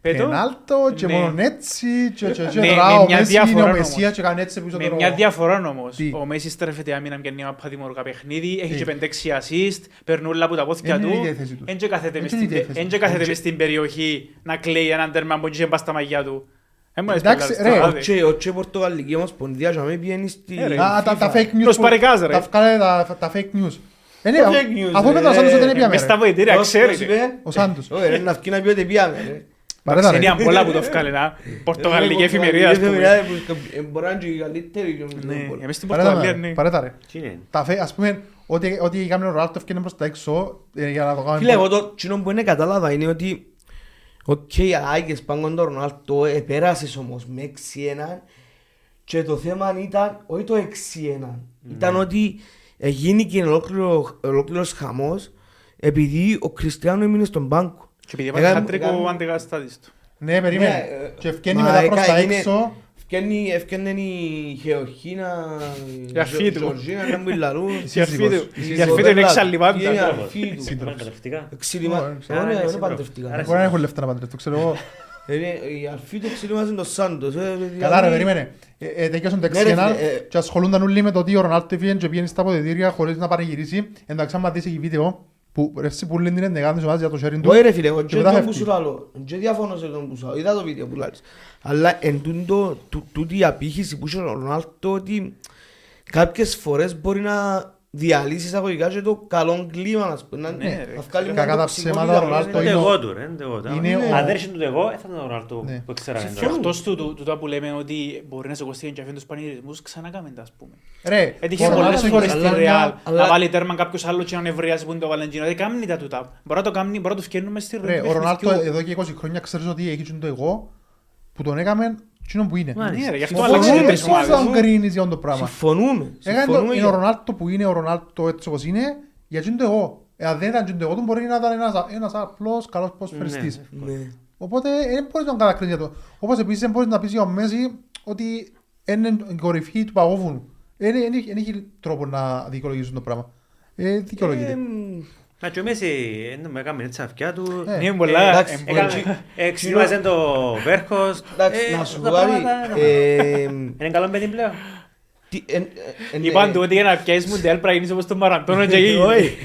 Πέτω. πέναλτο και Ναι. μόνο έτσι και- και- και Ναι, τώρα με ο μια Μέση είναι ο διαφορά Μεσσίας όμως. και κάνει έτσι πίσω Με το- μια διαφορά όμως. Τι; Ο Μέση στρέφεται άμυνα και μια παδημορικά παιχνίδι, έχει Τι; και 5-6 assist, περνούν όλα από τα πόδια Είναι η του. ίδια η θέση τους. Εν και κάθεται Είναι μες η στην ίδια η πε- θέση εν και τους. κάθεται Εν μες στην περιοχή να κλαίει έναν τέρμα που είχε μπας στα μαγιά του. Ε, μου Εντάξει, έσπελα, ρε, στο ο άδε. Και ο και Πορτογαλική Ομοσπονδία και με πιένει στη... Ε, ρε. Α, τα- τα FIFA. fake news Προς που- παρεκάς, ρε. τα βγάλε τα- τα fake news. Ε, ναι, Τα αφού- fake news, Αφού ρε. είπε ο Σάντος ότι δεν Ε, πιάμε, Μες ρε. στα βοηθήρια, Πώς- πώς ξέρετε. είπε; Ο Σάντος. Όχι ρε, να βγει να πει ότι πιάμε ρε. Παρέτα, ρε. Είναι πολλά που το βγάλε, να. Πορτογαλική Ε, εφημερίδα, ας πούμε. εφημερίδα που- ε, Μπορεί να είναι και η καλύτερη. και ο- Ναι, εμείς στην Παρέτα, Πορτογαλία, ρε. ναι. Παρέτα, ρε. Τι είναι; Τα φε- ας πούμε, ό,τι, ό,τι έκανε ο Ρονάλτο έφυγε προς τα έξω ε, για να το κάνουμε... Φίλε, εγώ το κοινό που είναι κατάλαβα είναι ότι Οκ, άγιες πάνω τον Ρονάλτο, επέρασες όμως με 6-1 Και το θέμα ήταν όχι το 6-1. Ήταν ότι γίνηκε ολόκληρο, ολόκληρος χαμός επειδή ο Κριστιανό έμεινε στον πάγκο. Και επειδή Έκαμε- έβαλε χατρίκ ο έκαμε- αντικαταστάτης του. Ναι, περίμενε. Ναι, ε, Και ευκαινεί μα μετά προς έκα- τα έγινε- έξω. Ευκαινεί- Ευκαινεί η Γεωργίνα, Η αρφή η του. Γεωργίνα να μην λαλούν. Η αρφή σύζυγος. του- Η η σύζυγος. αρφή του είναι Η εξαλληβάντα. αρφή του. Σύντροφος. Παντρευτικά. Εξιλιμα- Ω, ξέρω. Ωραία, Άρα είναι είναι σύντροφος. παντρευτικά. Άρα Μπορεί να έχουν λεφτά να παντρευτώ, ξέρω εγώ. Είναι η αρφή του εξιλιμάζει τον Σάντος. ε, Καλά ρε, δηλαδή- περίμενε. Ε, ε, Τέκιασαν το Ναι, ρε, 6-1 φίλε, ε. και ασχολούνταν όλοι με το ότι ο Ρονάλτο έφυγε και πήγαινε στα αποδητήρια χωρίς να πανηγυρίσει. Εντάξει, άμα δεις εκεί βίντεο που ρε εσύ που λένε την ενδεκάδα της ομάδας για το sharing του. Όχι ρε φίλε, εγώ και και μετά τον που φεύγει. σου λαλώ, και διαφωνώ σε τον που σου λαλώ, είδα το βίντεο που λάλεις. Αλλά εν τούτο, του- τούτη η απήχηση που είχε ο Ρονάλτο ότι κάποιες φορές μπορεί να διαλύσει εισαγωγικά και το καλό κλίμα, ας πούμε. να- Ναι, ρε. να βγάλει μια Κακά τα τοξικότητα, ψέματα, ο ρε. Ρονάλτο Είναι το είναι ο- εγώ του, ρε. είναι το εγώ του. είναι Αν- ο- Αν δεν είχε το εγώ, θα ήταν ο Ρονάλτο Ναι. που ξέραμε Και τώρα. εκτός του, του, του, του που λέμε ότι μπορεί να σηκωστεί και αφήνει τους πανηγυρισμούς, ξανά κάμε τα, ας πούμε. Ρε, Έτυχε ο πολλές Ρονάλτο φορές έχει- στη αλλά- Real αλλά- να βάλει τέρμα κάποιος άλλος και να νευρίασει που είναι το Βαλεντίνο. Δεν κάνει τα τούτα. Μπορεί να το κάνει, μπορεί να το φτιάχνουμε στη ροή Ρε, του ο Ρονάλτο παιχνιδιού. εδώ και 20 χρόνια ξέρεις ότι έχει και το εγώ που τον έκαμε εκείνο που είναι; Μάλιστα. Ναι ρε, γι' αυτό Συμφωνούμε, αλλάξε Δεν τις μπορείς να τον ομάδες. κρίνεις για αυτό το πράγμα. Συμφωνούμε. Έκανε το- συμφωνούμε Είναι ο για- Ρονάλτο που είναι ο Ρονάλτο έτσι όπως είναι για εκείνο το εγώ. Εάν δεν ήταν εκείνο το εγώ του μπορεί να ήταν ένας, ένας απλός καλός ποδοσφαιριστής. Ναι. Οπότε δεν μπορείς να τον κατακρίσεις για το. Όπως επίσης δεν μπορείς να πεις για τον Μέση ότι είναι η κορυφή του παγόβουνου. Δεν δεν έχει τρόπο να δικαιολογήσουν το πράγμα. Ε, δικαιολογείται. Ε, μ, Να και ο Μέση, ε, με έκαμε έτσι αυκιά του. Ε, Ναι, είναι πολλά. εντάξει, ε, πολλά. ε, Εξήμαζε το Βέρχος. Εντάξει, Ε, να σου τα πω κάτι. πράγματα, ε, Είναι καλό παιδί πλέον. τι- ε, ε, ε, ναι. Είπαν του ότι για να πιάσεις μουντιάλ πρέπει να γίνεις όπως τον Μαραντώνο και γίνει. Όχι.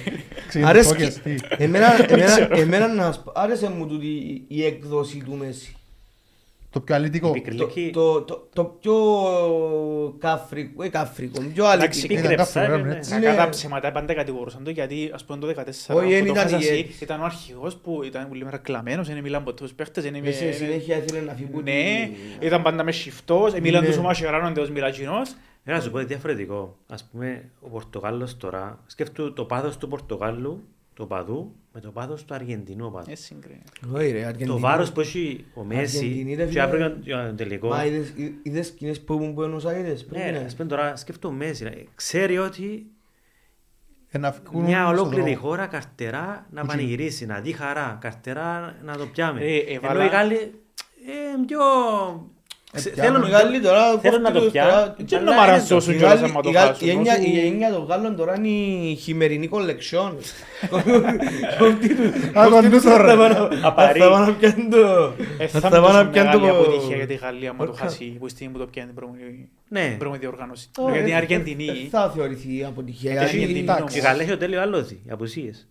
Ξέρεις, Αρέσκει. φώκες, τι. Εμένα, εμένα, ξέρω. εμένα να σου πω, άρεσε μου τούτη η- η έκδοση του Μέση. Το πιο αλήτικο. Η Το, πικριλική. το, το, το πιο καφρικό, ε, καφρικό, πιο Εντάξει, αλήθεια. Ήταν Πίκρεψα, κάθε ε, φορά, ναι. έτσι. Κακά Ναι. τα ψέματα πάντα κατηγορούσαν το γιατί ας πούμε το 14 Όχι, που δεν το ήταν χάσα εσύ, η- ήταν ο αρχηγός που ήταν πολύ μέρα κλαμμένος, δεν μιλάν ποτέ τους παίχτες, δεν Με σε είμαι- συνέχεια ήθελε να φύγει που Ναι, ήταν πάντα μες σιφτός, μιλάν Ναι. τους ο Μασcherano, ως μιλαγινός. Ε, Να σου πω διαφορετικό. Ας πούμε, ο Πορτογάλος τώρα, σκέφτου το πάθος του Πορτογάλου, το παδού, με το πάθος του Αργεντινού παδού. Ε, συγκρίνει. Όχι ρε, Αργεντινή. Το βάρος που έχει ο Αργεντινή, Μέση ρε, και φίλε. αύριο για τον τελικό. Μα είδες, εί- είδες εκείνες που ήμουν Buenos Aires πριν. Ναι, ρε, ας πούμε τώρα σκέφτομαι ο Μέση. ρε, Ξέρει ότι Ε, να βγουν μια στον ολόκληρη δρόμο. χώρα καρτερά να πανηγυρίσει, να δει χαρά, καρτερά να το πιάμε. Ε, ε, Ενώ βάλα- οι Γάλλοι ε, πιο... ξε- πιάμε. Θέλουν Οι Γάλλοι τώρα θέλουν να το κόφτουν πιάνουν. τώρα- Και αλλά να είναι μαραζώσουν Οι κιόλας Γάλλοι- άμα το οι Γάλλοι- χάσουν. η έννοια- Όσο- Η έννοια των Γάλλων τώρα είναι η χειμερινή κολεξιόν. Α, κοντούς τώρα. Α Παρί. Θα πάνε να πιάνουν το... Ε, θα θα πάνε είναι να τόσο πιάνουν μεγάλη το- αποτυχία για τη Γαλλία άμα το Οκ. χάσει που στιγμή που το πιάνει την προηγούμενη- Ναι. την προηγούμενη διοργάνωση. Όχι, Γιατί η δεν- Αργεντινή δεν Θα θεωρηθεί αποτυχία. Ε, Η και Αργεντινή- η- εντάξει. Η Γαλλία έχει το τέλειο άλλοθι, οι απουσίες.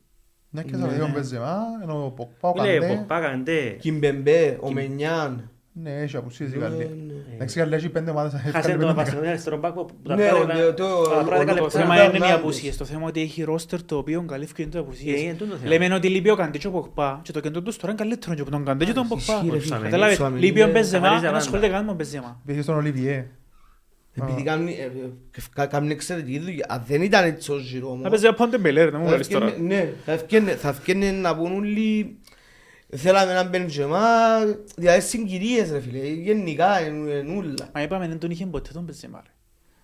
Ναι, και θα δει ο Μπενζεμά, ενώ ο Πογκμπά, ο Λέει, Καντέ. Πογκμπά, Καντέ. Κιμπεμπέ, ο Μενιάν. Ναι, έχει απουσίες η Ναι, Γαλλία. ναι. Εντάξει, η Γαλλία έχει πέντε ομάδες. Χάσε έφκανε τον πέντε Βαρσελόνα αριστερό μπακ που τα Ναι, πρώτα το- το- τα πρώτα ο- δέκα το Το λεπτά. θέμα Φερνάνδες. είναι οι απουσίες. Το θέμα είναι ότι έχει ρόστερ το οποίο καλύφθηκε είναι το Ε, απουσίες. είναι τούτο θέμα. Λέμε ότι λείπει ο Καντέ και ο Ποκπά και το κέντρο τους τώρα είναι καλύτερο και από τον Καντέ και τον Ποκπά. Ισχύει, ρε, Ισχύει. φίλε. Κατάλαβες, Ισχύει. λείπει ο Ναι. Μπεζεμά, καθαρίζει δεν τα ασχολείται καν με τον Μπεζεμά. Πήγε στον Ολιβιέ. Επειδή κάνει ε, ε, κα- κάνει εξαιρετική δουλειά. Αν δεν ήταν έτσι ο Ζηρό Να όμως, παίζει από τον Μπελέρ, δεν μου θα λες τώρα. ευκαινε- Ναι, θα ευκαινε- θα ευκαινε να πούν όλοι Θέλαμε έναν Μπεντζεμά, δηλαδή συγκυρίες ρε φίλε, γενικά εν ούλα. Μα είπαμε δεν τον είχε ποτέ τον Μπεζεμά. ρε.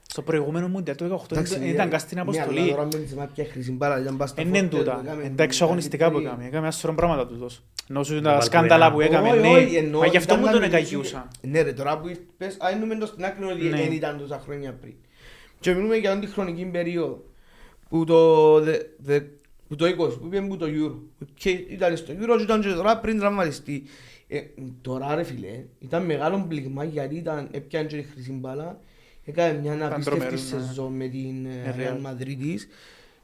Στο προηγούμενο Μουντιάλ το 18 Εντάξει, δεν ήταν καν στην ναι, αποστολή. αλλά τώρα Μπεντζεμά πια χρήση μπάλα, ήταν πας στα Είναι φόρτια, τούτα. έκαμε- Εντάξει αγωνιστικά που έκαμε. Έκαμε ένα σωρό πράγματα τούτος. Ενώ σου τα Βαλκοϊνά. σκάνδαλα που έκαμε, Όχι, ναι. όχι, εννοώ, Μα γι' αυτό ήταν μου να τον μιλήσει- εκαγιούσα. Ναι ρε, τώρα που πες, άινουμε το στην άκρη ότι Ναι. δεν ήταν τόσα χρόνια πριν. Και μιλούμε για την χρονική περίοδο που το, δε, δε, που το 20, που πήγαμε που το Euro. Και ήταν στο Euro και ήταν και τώρα πριν τραυματιστεί. Ε, τώρα ρε φίλε, ήταν μεγάλο πληγμα γιατί ήταν, έπιανε και τη χρυσή μπάλα. Έκανε μια απίστευτη τρομερός, ναι. σεζόν με την ε, Ε, Real Real. Madrid.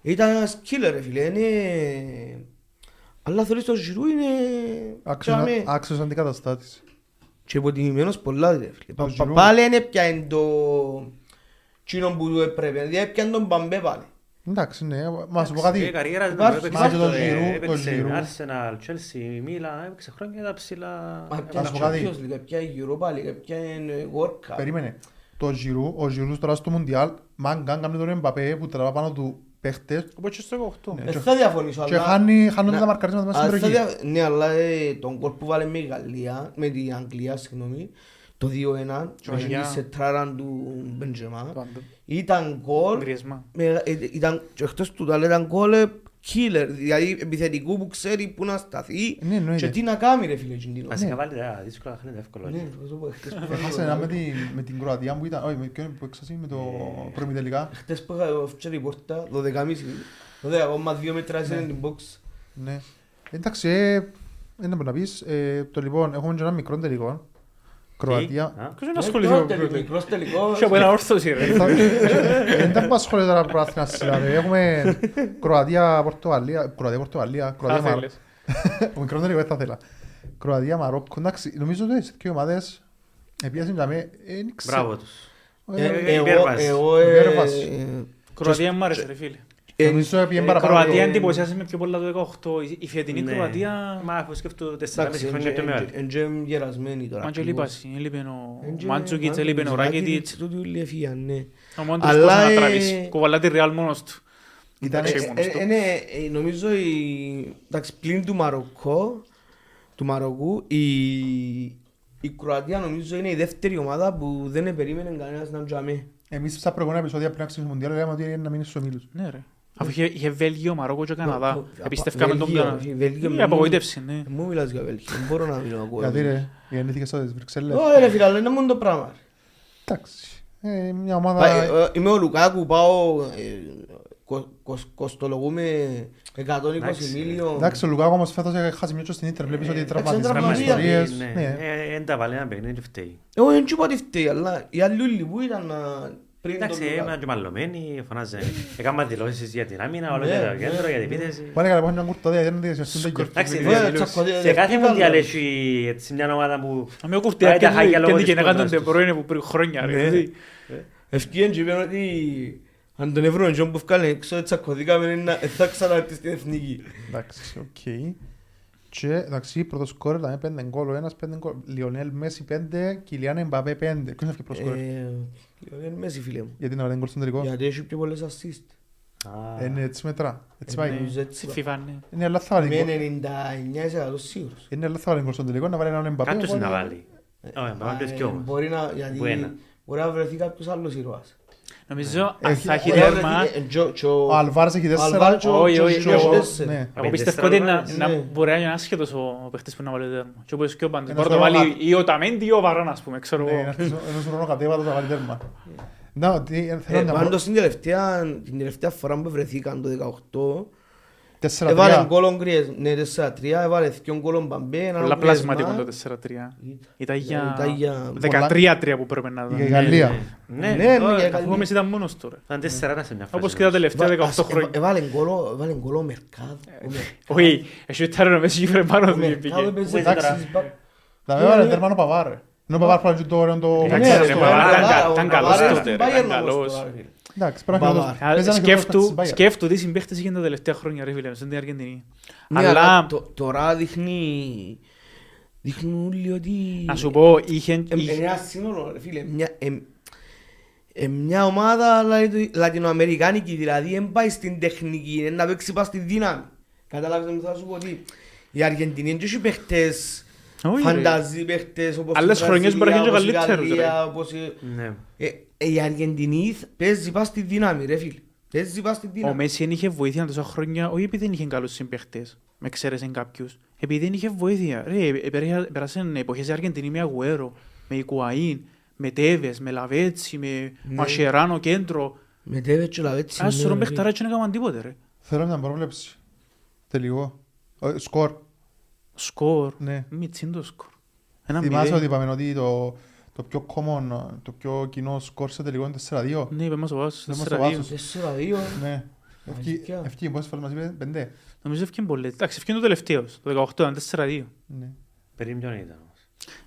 Ήταν ένας killer ρε φίλε, είναι... Αλλά θέλεις το Giroud είναι... τσάμε. Άξιος αντικαταστάτης. Και υποτιμημένος πολλά ρε φίλε. Πα- Το πα- Giroud. Πάλι δεν έπιανε το... Τσίνο που του έπρεπε, δηλαδή έπιανε τον Μπαμπέ πάλι. Εντάξει, ναι, μα σου πω Η κάτι. καριέρας του Υπάρχει- έπαιξε υπάρχει το στο- Giroud, το έπαιξε Giroud. Arsenal, Chelsea, Milan, έπαιξε χρόνια τα ψηλά. Μα να έπιανε σου πω κάτι. Champions League, έπιανε Europa League, έπιανε World Cup. Περίμενε. Το Giroud, ο Giroud τώρα στο Μουντιάλ, μάγκαν κάνει τον Εμπαπέ που τραβά πάνω του παίχτες Όπως και στο 18. Ναι. Δεν θα διαφωνήσω, και αλλά... χάνει- χάνονται Να- τα μαρκαρίσματα μέσα στην αλλά θα περιοχή. δια- Ναι, αλλά ε, τον κόλ που βάλε με η Γαλλία, με την Αγγλία, συγγνώμη, το 2-1 Και με για- τη σετράραν του Μπεντζεμά. Το αντο- Ήταν γκολ, Γκριεσμά. με- ε, ήταν, και εκτός του αλλά ήταν γκολ ε, killer, δηλαδή επιθετικού που ξέρει που να σταθεί Ναι, εννοείται. και τι να κάνει ρε φίλε εκείνο. Βασικά βάλει τα δύσκολα, χάνεται εύκολο. Ναι, θα σου πω, χτες που Έχασε είχα- ένα με την, με την Κροατία που ήταν, όχι με ποιον που έξασε με το προημιτελικά. Χτες που είχα φτιάξει η πόρτα, 12.30, 12,2 μέτρα σε την box. Ναι. Εντάξει, ε, δεν μπορεί να πεις. Ε, το λοιπόν, έχουμε και ένα μικρό τελικό. Κροατία. Ποιος είναι ασχοληθεί με Μικρός τελικό, πρώτο. μικρός τελικός. Και από ένα όρθωση ρε. Θα- ε, Δεν τα ασχολείται τώρα πράθυνα σειρά. ρε. Έχουμε Κροατία, Πορτογαλία, Κροατία, Πορτογαλία, Θα Κροατία, Μαρό. θέλεις. Ο μικρό τελικό δεν θα ήθελα. Κροατία, Μαρόκο. Εντάξει, νομίζω ότι σε δύο ομάδες επίασαν για μέ, ε, δεν ξέρω. Μπράβο τους. Ε, Ε, Ε, Εγώ, υπέρβαση. εγώ, ε, Υπέρβαση. ε, Κροατία μου άρεσε ρε φίλε. Ε, Νομίζω ότι πήγαινε ε, παραπάνω. Κροατία ε, εντυπωσιάσε με πιο πολλά το 18. Η- Η φετινή Ναι. Κροατία... Μα αφού σκέφτομαι εντάξει, 4,5 χρόνια πιο μεγάλη. εν- εν- εν γερασμένοι τώρα. Μα και ακριβώς. λείπασαι. Έλειπε ο Εν και- Μάντσουκιτς, έλειπε ο Μάντσουκιτς, Ράκετιτς. τούτοι όλοι έφυγαν, ναι. Ο μόνος τους Αλλά, πώς να ε, τραβήσει. Κουβαλά τη Ρεάλ μόνος του. Ήταν Εντάξει, Ε, μόνος ε, του. ε, ναι, ε, νομίζω η- εντάξει, πλην του Μαροκό, του Μαροκού, η, η Κροατία νομίζω είναι η δεύτερη ομάδα που δεν περίμενε κανένας να τζαμί. Εμείς στα προηγούμενα επεισόδια πριν να ξεκινήσουμε Μουντιάλ λέγαμε ότι είναι να μείνει στους ομίλους. Ναι ρε. Αφού είχε- είχε Βέλγιο, Μαρόκο και Καναδά. Το- το- Επιστευκάμε τον Βέλγιο, Καναδά. όχι, Βέλγιο Η με- απογοήτευση, ναι. Μου μιλάς για Βέλγιο, δεν μπορώ να μιλώ ακούω. Γιατί ρε, γεννήθηκες στις Βρυξέλλες. Όχι ρε φίλε, αλλά είναι μόνο το πράγμα. Εντάξει. Ε, μια Πάει, ομάδα... ε, Είμαι ο Λουκάκου, πάω, ε, κο- κο- κοστολογούμε 120 Εντάξει. μίλιο. Εντάξει, ο Λουκάκο όμως φέτος έχει χάσει μιούτσο στην Ίντερ. Βλέπεις ότι έτσι τραυματισμένες τραυματία. ιστορίες. Ναι, Ναι. ε, εν τα βάλει ένα παιχνίδι φταίει. Εγώ δεν είπα ότι φταίει, αλλά οι άλλοι όλοι που ήταν να- πριν τον Εντάξει, Λουκάκου. ήμουν και μαλωμένοι, φωνάζε. Έκανα δηλώσεις για την άμυνα, όλο Ναι, για το ναι, κέντρο, για την ναι. επίθεση. Πάνε καλά, έχουν μια κουρταδία, δεν είναι διασυαστούν το Εντάξει, γεύμα. Ε, ναι, τσακωδία, σε κάθε δεν μοντιάλ βάλω. έχει έτσι μια ομάδα που... Να με Πάει κουρτιά τα και χάγια λόγω την της γενεγά τον κόντρας τους. Τεμπρόινε που πριν χρόνια ρε. Ναι. δηλαδή. Ευκαιρία και είπαν ότι αν τον ευρώ τον που βγάλε έξω τσακωθήκαμε να ε, θα ξανάρθει στην εθνική. Εντάξει, οκ. Και εντάξει, πρώτος σκόρερ ήταν πέντε γκολ ο ένας, πέντε γκολ. Λιονέλ Μέσι πέντε, Κιλιάν Εμπαπέ πέντε. Ποιος έφυγε πρώτος σκόρερ. Ε, Είναι Μέσι φίλε μου. Γιατί να βάλει γκολ στον τελικό; Γιατί έχει πιο πολλές assist. Α, Είναι έτσι μετρά. Έτσι Ε, πάει. νομίζω έτσι Στη πάει. FIFA, ναι. Είναι αλλά θα βάλει Είμαι γκολ. 99% σίγουρος. Είναι αλλά θα βάλει γκολ στον τελικό, να βάλει έναν Εμπαπέ. Κάποιος οπότε- να βάλει. Όχι, πάμε Ε, και δυο μας. Μπορεί να, γιατί Που ένα. μπορεί να βρεθεί κάποιος άλλος ήρωας. Νομίζω αν Έχει- θα έχει Μπορεί Μπορεί να τέρμα, βρεθεί, ε, τζο- τζο- Ο Αλβάρες έχει τέσσερα. Αλβάρ και ο- Όχι, και ο όχι, Ζιζός εγώ- τέσσερα. Ναι. εγώ Με πιστεύω ότι να- τέσσερα να βάλες. μπορεί να είναι άσχετος ο παίχτης που να βάλει τέρμα. Και όπως και ο Πάντης. Ένας Μπορεί να το βάλει ρόγα- ή ο Ταμέντι ή ο Βαράν, ας πούμε, ξέρω Ναι, εγώ. ένας- Ένας ουρανό κατέβατος να βάλει τέρμα. Να, ότι Ε, θέλω να Πάντως την τελευταία, την τελευταία φορά που βρεθήκαν το 18 Τέσσερα Έβαλε τρία. γκολ ο Γκριεσ- ναι, 4-3, έβαλε δυο γκολ ο Μπαμπέ, έναν Πολλά ο πλασματικό Γκριεσμάν. το 4-3. Ήταν- Ήταν για ήταν για- 13-3 που πρέπει να Η δω. Γαλλία. Ναι, Ναι, ναι, ναι, τώρα, για Αφού ο Γαλλία. Μέση ήταν μόνος τώρα. ήταν 4-1 σε μια φάση. Όπως και τα τελευταία 18 Έβα- χρόνια. Έβαλε γκολ ο- έβαλε γκολ ο Μερκάδο. Ο Μερκάδο- Όχι, εσύ ήταν ο Μέση γύρω πάνω ο του Μερκάδο πήγε. έπαιζε Πού ήταν εντάξει, τώρα; στις μπα- Θα με έβαλε τέρμα ο Παβάρ. ρε. Ενώ ο Παβάρ πρώτα το ωραίο το... Εντάξει, Ναι, ρε, στο Παβάρ Bayern, ήταν κα- ο ήταν Παβάρ καλός είναι τότε, στην ήταν Bayern όμως καλός. Τώρα, φίλε. Εντάξει, πρέπει να Παβάρ. φύγω. Παίζει ένα Σκέφτου, χειρότερο στην Bayern. σκέφτου τι συμπαίχτες είχαν τα τελευταία χρόνια ρε φίλε, στην Αργεντινή. Ναι, αλλά Αλλά, το- τώρα δείχνει... Δείχνουν όλοι ότι... να σου πω, είχε... Ε, είχε- Είναι ένα σύνολο, ρε φίλε. Μια, ε, ε, μια ομάδα λα- λατινοαμερικάνικη, δηλαδή δεν πάει στην τεχνική, είναι να παίξει πας στη δύναμη. Κατάλαβες τι θα σου πω ότι η Αργεντινή δεν έχει παίχτες Όχι, ρε. φανταζή παίχτες όπως Άλλες η χρονιές μπορεί να Βραζιλία, είναι και όπως η καλύτερους, Γαλλία, όπως η- Ναι. Ε, ε, Η Αργεντινή παίζει πας στη δύναμη ρε φίλε. Παίζει πας στη Ο δύναμη. Μέση δεν είχε βοήθεια τόσα χρόνια, όχι επειδή δεν είχε καλούς συμπαίχτες, με εξαίρεσαν κάποιους, επειδή δεν είχε βοήθεια. Ρε, επέρασε- πέρασαν εποχές η Αργεντινή με Αγουέρο, με Ικουαΐν, με Τέβες, με Λαβέτσι, με Ναι. Μασεράνο κέντρο. Με τέβες και λαβέτσι. Ας ναι, σωρό ρε φίλε. παιχταρά και δεν έκαναν τίποτε ρε. Θέλω μια πρόβλεψη. Τελικό. Ε, Σκορ. Σκορ, Ναι. μητσίν το σκορ. Ένα Θυμάσαι μηδέν. ότι είπαμε ότι το, το πιο common, το πιο κοινό σκορ σε τελικό είναι 4-2. Ναι, είπε μας ο Βάσος, Δεν μας 4-2. το βάζω. Τέσσερα δύο. Ναι. Αλήθεια. Ευκεί, πόσες φορές μας είπε, πέντε. Νομίζω ευκαιρία πολύ. Εντάξει, ευκαιρία το τελευταίο, το 18, ήταν 4-2. Ναι. Πριν ποιον ήταν όμως;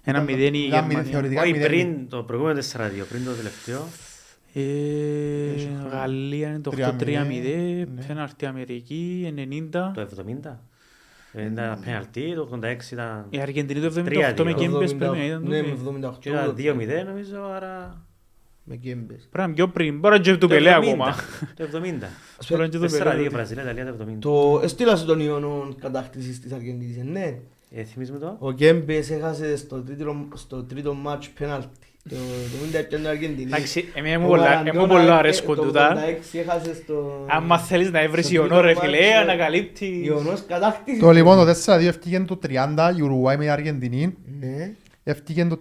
Ένα Ήταν- μηδέν η ήταν μηδέν, Γερμανία. θεωρητικά Όχι, μηδέν. πριν το προηγούμενο 4-2, πριν το τελευταίο. Ε, Έχει χρόνο. Γαλλία είναι το 3-0, 8-3-0, ναι. πέναρτη Αμερική, 90. Το 70. Ε, Ήταν πέναλτι, το 86 ήταν... Η Αργεντινή το 78 Τρία-δύο. με Γκέμπες 70, πρέπει να ήταν Ναι, τούτη. με 78. Και ήταν 2-0 νομίζω, άρα... Με γκέμπες. Πρέπει να είναι πιο πριν, μπορεί να είναι και του Το Πελέ 70. ακόμα. Το 70. Μπορεί να είναι και του 4-2 Πελέ. Βραζιλία, Ιταλία το 70. Το έστειλα σου τον Ιωνό κατάκτησης της Αργεντινής, ε, ναι. Ε, θυμίζεις μου το. Ο Γκέμπες έχασε στο τρίτο, στο τρίτο μάτς πέναλτι. Το 75 είναι Αργεντινή. Εντάξει, εμένα μου Ο πολλά- Μαραντόνα εμένα πολλά ε, αρέσκουν το τούτα. 86 έχασε στο... Άμα θέλεις να έβρεις στο Ιωνό τρίτο ρε μάτς, φίλε, ε, ανακαλύπτεις. Ιωνός κατάκτησε. Το λοιπόν το 4-2 έφτυγε το 30 η Ουρουάη με την Αργεντινή. Ναι. Έφτυγε το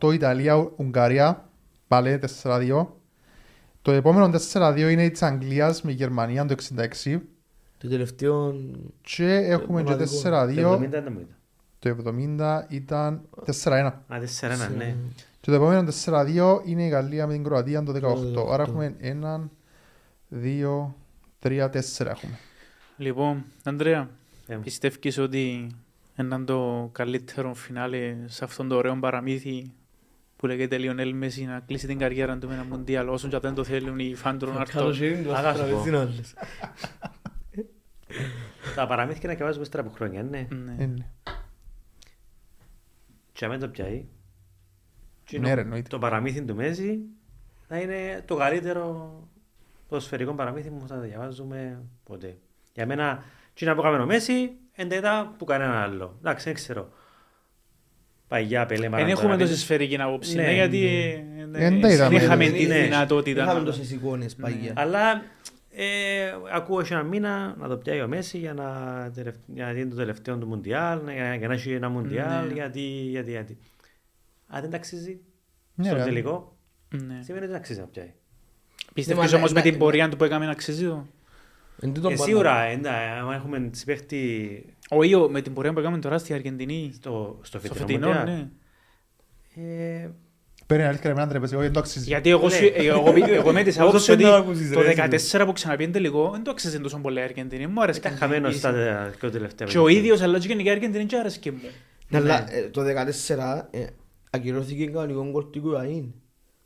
38 Ιταλία-Ουγγαρία. Πάλι 4-2. Το επόμενο 4-2 είναι η της Αγγλίας με Γερμανία το 66. Το τελευταίο... Και έχουμε και μοναδικό. 4-2. Το 70 ήταν μου ήταν. Το 70 ήταν 4-1. Α, 4-1, ναι. Και το επόμενο 4-2 είναι η Γαλλία με την Κροατία το 18. Το Άρα 18. έχουμε έναν, δύο, τρία, τέσσερα έχουμε. Λοιπόν, Ανδρέα, Ε, πιστεύεις ότι είναι το καλύτερο φινάλε σε αυτόν το ωραίο παραμύθι που λέγεται Λιονέλ Μέση να κλείσει την καριέρα του με ένα μουντιάλ όσο και αν δεν το θέλουν οι φαν του Ρονάρτο. Καλοσύνη του Αγάπη αστραβές πω. είναι όλες. Τα παραμύθια να καβάζουμε στρα από χρόνια, ναι. Ναι. Ε, ναι. Και αμέν το πιάει. Και Ναι, είναι ρε, εννοείται. Το παραμύθι του Μέση θα είναι το καλύτερο ποδοσφαιρικό παραμύθι που θα διαβάζουμε ποτέ. Για μένα, τι να πω καμένο Μέση, εντέτα που κανένα άλλο. Εντάξει, δεν ξέρω. Παγιά, πελέ, Δεν Μαραντόνα, έχουμε δεν- τόση σφαιρική άποψη, Ναι, ναι, γιατί Δεν ε, τα ε, είδαμε. δεν είχαμε Ναι, τη ναι. δυνατότητα. Είχαμε να- τόσες εικόνες Ναι. παγιά. Αλλά ε, ακούω σε ένα μήνα να το πιάει ο Μέση για να, τελευ- για να είναι το τελευταίο του Μουντιάλ, για, για να έχει ένα Μουντιάλ, Ναι. γιατί, γιατί, γιατί. Αν δεν ταξίζει Ναι, στο ρε. τελικό, Ναι. σημαίνει ότι δεν αξίζει να πιάει. Πιστεύεις Ναι, όμως μα- με την να- πορεία του που έκαμε να αξίζει το; Εν τούτον Ε, πάντα. σίγουρα, εντα, άμα έχουμε συμπαίχτη Όχι, ο- με την πορεία που έκαμε τώρα στη Αργεντινή, στο, στο στο φετινό φετινό, Μουντιάλ, ναι. ε, Παίρνει αλήθεια ρε, μην άντρεπες, εγώ δεν το αξίζει. Γιατί εγώ, Ναι. σου- εγώ, εγώ με τις Εγώ άποψεις δεν ότι το ακούσεις, το ρε, 14 που ξαναπήγαινε τελικό δεν το αξίζει τόσο πολύ η Αργεντινή. Μου άρεσε ήταν χαμένος στα δύο τελευταία Και ο παιχνίδια. ίδιος αλλά και γενικά η Αργεντινή και άρεσε και μου. Ναι, Αλλά ε, το 14 ε, ακυρώθηκε κανονικό γκολ του Κουαΐν.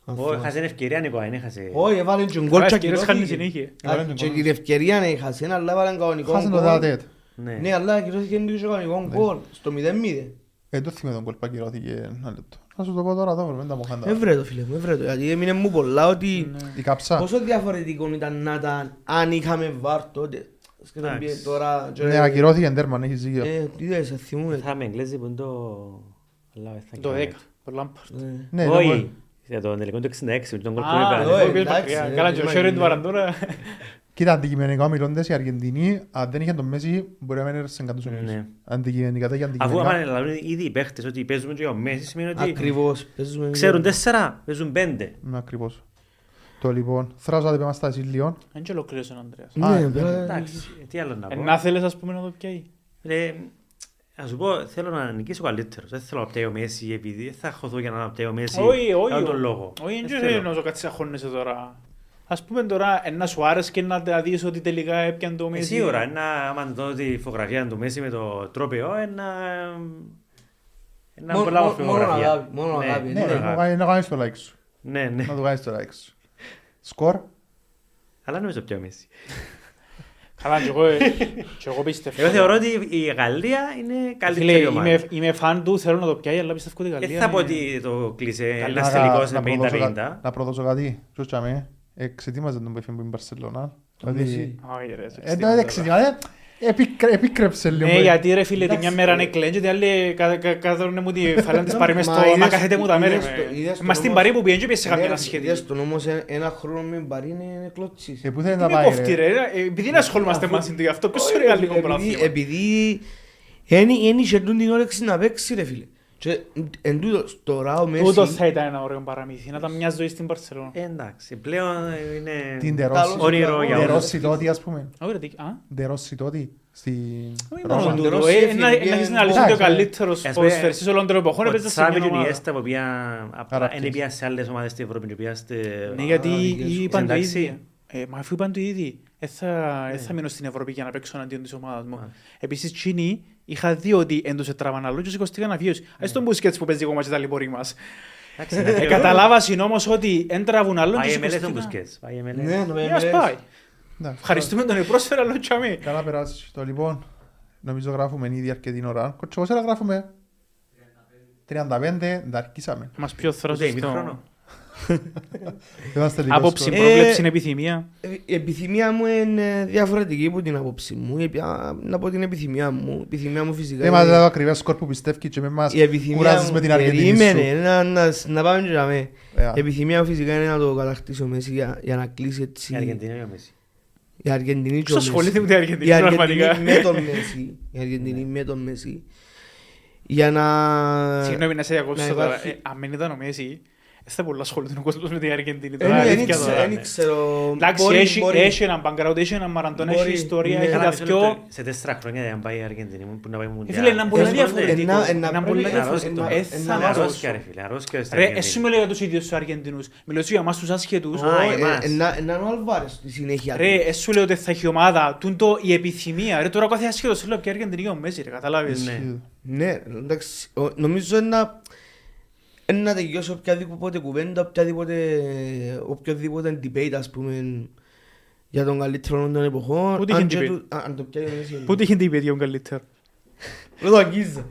Αν Ω, θυμάσαι. έχασε την ευκαιρία, Νικό, αν έχασε. Όχι, έβαλε και γκολ Καλά, και ευκαιρίες χάνει ακυρώθηκε. συνέχεια. Έβαλε Α, τον Και γκολ. την ευκαιρία να έχασε, αλλά έβαλε κανονικό Χάσαν το γκολ. δάτετ. Ναι. Ναι, αλλά ακυρώθηκε και κανονικό γκολ. Στο 0-0. Ε, το θυμάμαι τον κόλ που ακυρώθηκε ένα λεπτό. Θα σου το πω τώρα εδώ, βρε, μην τα μου χάντα. Έβρε το φίλε μου, έβρε το. Γιατί έμεινε μου πολλά ότι Ναι. Η κάψα. πόσο διαφορετικό ήταν να ήταν αν είχαμε βάρ τότε. Σκέφτομαι Εντάξει. τώρα... και- Ναι, ακυρώθηκε τέρμα, έχεις δίκιο. Ε, τι δες, θα θυμούμε. Θα είμαι Εγγλέζοι που είναι το... Αλλά δεν θα Το κάνω 10, έτσι. το Lampard. Ναι. Ναι, το Όχι, γκολ. για τον τελικό του 66, τον γκολ που Α, έκανε. όχι. εγώ πήγες εντάξει, μακριά. ε, Καλά και ο δεν Σέρεν του είναι. Μαραντόνα. Κοίτα, αντικειμενικά μιλώντας, η Αργεντινή, αν δεν είχε τον Μέση, μπορεί να μην σε κάτω Ναι. Αντικειμενικά και Αφού αντικειμενικά. άμα λαλούν ήδη οι παίχτες ότι παίζουμε και ο Μέση, σημαίνει ότι Ακριβώς. Παίζουμε- ξέρουν τέσσερα, παίζουν πέντε. Ναι, ακριβώς. Το λοιπόν, θράζω να μας τα εσύ λίγο. Δεν και ολοκλήρωσε ο Ανδρέας. Ναι, Α, πέρα- Εντάξει, τι άλλο να Ε, πω. Να θέλεις ας πούμε να το πιάει. Ρε, Να σου πω, θέλω να νικήσω ο καλύτερος. Δεν θέλω να πιάει ο Μέση επειδή δεν θα χωθώ για να πιάει ο Μέση. Όχι, όχι. Για τον λόγο. Όχι, Δεν δεν θέλω. θέλω να κάτσεις αγχώνεσαι τώρα. Ας πούμε τώρα, ε, να σου άρεσε και να τα δεις ότι τελικά έπιαν το Ε, Μέση. Σίγουρα, ένα, άμα δω τη φωτογραφία του Μέση με το τρόπαιο, ένα... Ένα Μόνο- πολλά όμορφη μόνο φωτογραφία. αγάπη, μόνο Ναι, αγάπη, Ναι, μόνο ναι. να αγάπη. κάνεις- να κάνεις το like σου. Ναι, ναι. Να το κάνεις το like σου. Σκορ; Αλλά νομίζω πιο Μέση. Καλά, και εγώ, ε, και εγώ πιστεύω. Εγώ θεωρώ ότι η Γαλλία είναι Φίλε, καλύτερη ομάδα. είμαι, είμαι φαν του, θέλω να το πιάει, αλλά πιστεύω ότι η Γαλλία Δεν θα πω είναι- ότι το κλείσε Καλή. ένας Να- τελικός να προδώσω 50-50. κα- Να προδώσω κάτι. Σου τσάμε. Εξετοίμαζε τον που έφυγε από την Μπαρσελόνα. Το Μέση. Όχι, ρε, σε Ε, ξέρω το τώρα. εξετοίμαζε. Επίκρε- Επίκρεψε λίγο. Ναι, γιατί ρε φίλε, τη Εντάξει, μια μέρα ε. είναι κλέντ και την άλλη κα- κα- κάθονται μου τη φαλάν της πάρει μες Μα στο είδες- μα κάθεται μου τα μέρη. είδες το- είδες το Μα στην όμως- παρή που πήγαινε και πήγε σε καμία Είδες- σχέδιο. είδες τον όμως ε- ένα χρόνο με μπαρί είναι κλωτσής. Ε, πού θέλει Τι να με πάει κόφτει ρε. ρε, ε, επειδή να ασχολούμαστε Αφού- μαζί του γι' αυτό, ποιος Όχι, είναι γαλλικό επειδή- πρωτάθλημα. Επειδή εν εν είχε τούν την όρεξη να παίξει ρε φίλε. Και εν τούτος τώρα ο Τούτος Μέση θα ήταν ένα ωραίο παραμύθι, να ήταν μια ζωή στην Παρσελόνα. Ε, Εντάξει, πλέον είναι Την Καλός Ντερόσι. όνειρο για όλους. Ντερόσι τότε ας πούμε. Όχι ρε, τι- α, Ντερόσι τότε. Στη όχι Ρώμα. μόνο τούτο, Ρώσοι ε, έφυγε, να- να έχεις να λύσεις εντάξει, και ο καλύτερος Ας πούμε, ποδοσφαιριστής όλων των εποχών, Ο έπαιζες σε Τσάβη μια και η ομάδα. Ιέστα που πήγαν απλά Χαρακτήρες. δεν πήγαν σε άλλες ομάδες στην Ευρώπη και πήγαν στη... Ναι, γιατί δικαιούς σου. είπαν το Εντάξει. ίδιο. Ε, Μα αφού είπαν το ίδιο, ε, θα ε, θα μείνω στην Ευρώπη για να παίξω εναντίον της ομάδας μου. Α. Επίσης, Τσίνοι είχα δει ότι έντωσε τραβαν άλλο και σηκωστήκαν αφίωση. Ας τον Μπουσκέτς που παίζει ακόμα και τα λιπορή μας. Εντάξει, Ε, είναι Καταλάβασαι όμως ότι εν τραβούν άλλον και Πάει MLS τον σηκωστήκαν. Μπουσκέτς. Πάει MLS. Ναι, το Ας MLS. πάει. Εντάξει. Ευχαριστούμε τον πρόσφερα άλλο τσαμί. Καλά περάσεις. Το λοιπόν, νομίζω γράφουμε ήδη αρκετή ώρα. Κοτσό, πόσα ώρα γράφουμε; 35, τα αρχίσαμε. Μας πιο Ούτε θράσος ημίχρονο. Είμαστε λίγο Άποψη, σκορ. Ε, πρόβλεψη, επιθυμία. Ε, Η επιθυμία μου είναι διαφορετική από την άποψη μου. Η- α, Να πω την επιθυμία μου. Η επιθυμία μου φυσικά. Δεν μας είναι- λέει το ακριβές σκορ που πιστεύει και με μας Η επιθυμία κουράζεις μου με την Αργεντινή περίμενε, σου. να, να, να πάμε και να με. Ε, Η επιθυμία μου φυσικά είναι να το κατακτήσω Μέση για, για να κλείσει έτσι. Η Αργεντινή είναι ο Μέση. Η Αργεντινή και Ποιος ο Μέση. ασχολείται με την Αργεντινή, Η Αργεντινή πραγματικά; με τον Μέση. Η Αργεντινή με τον Μέση. Για να... Συγγνώμη να σε διακόψω να τώρα. υπάρχει- Ε, Αν δεν ήταν ο Μέση, δεν θα πολύ ασχολείται ο κόσμος με την Αργεντινή. Ε, Τώρα, ναι, δεν αλήθεια ξέρω, τώρα. δεν ξέρω. Εντάξει, Μπορεί- έχει- μπορεί- έχει έναν background, έχει έναν Μαραντόνα, έχει Μπορεί, ιστορία, ναι. έχει Καλά, τα μισό δυο. λεπτό. Σε τέσσερα χρόνια αν πάει η Αργεντινή μου που να πάει Ε, Μουντιάλ. Φίλε, είναι πολύ Ε, διαφορετικό. ένα- ένα Είναι πρέπει- πολύ ένα- διαφορετικό. ένα- Ε, ένα- θα ένα- να δώσω. Αρρώσκια ρε φίλε, αρρώσκια στην Ρε, Αργεντινής. εσύ μου λέει για τους ίδιους τους Αργεντινούς. Μιλώ σου για εμάς τους άσχετους. Α, Όχι, εμάς. ε, να- να είναι ο Αλβάρες στη συνέχεια. Ρε, εσύ σου λέω ότι θα έχει ομάδα. Τούν το η επιθυμία. Ρε, τώρα κάθε άσχετος σου λέω ποια Αργεντινή ο Μέση, ρε, καταλάβεις. Ναι. Ναι, εντάξει, ο- νομίζω να, να τελειώσει οποιαδήποτε κουβέντα, οποιαδήποτε, οποιοδήποτε debate, ας πούμε, για τον καλύτερο των εποχών. Πού τύχε αν και debate? του- α, Αν το πιάνει ο Μέση. Πού τύχει την παιδιά καλύτερο; Δεν το αγγίζει.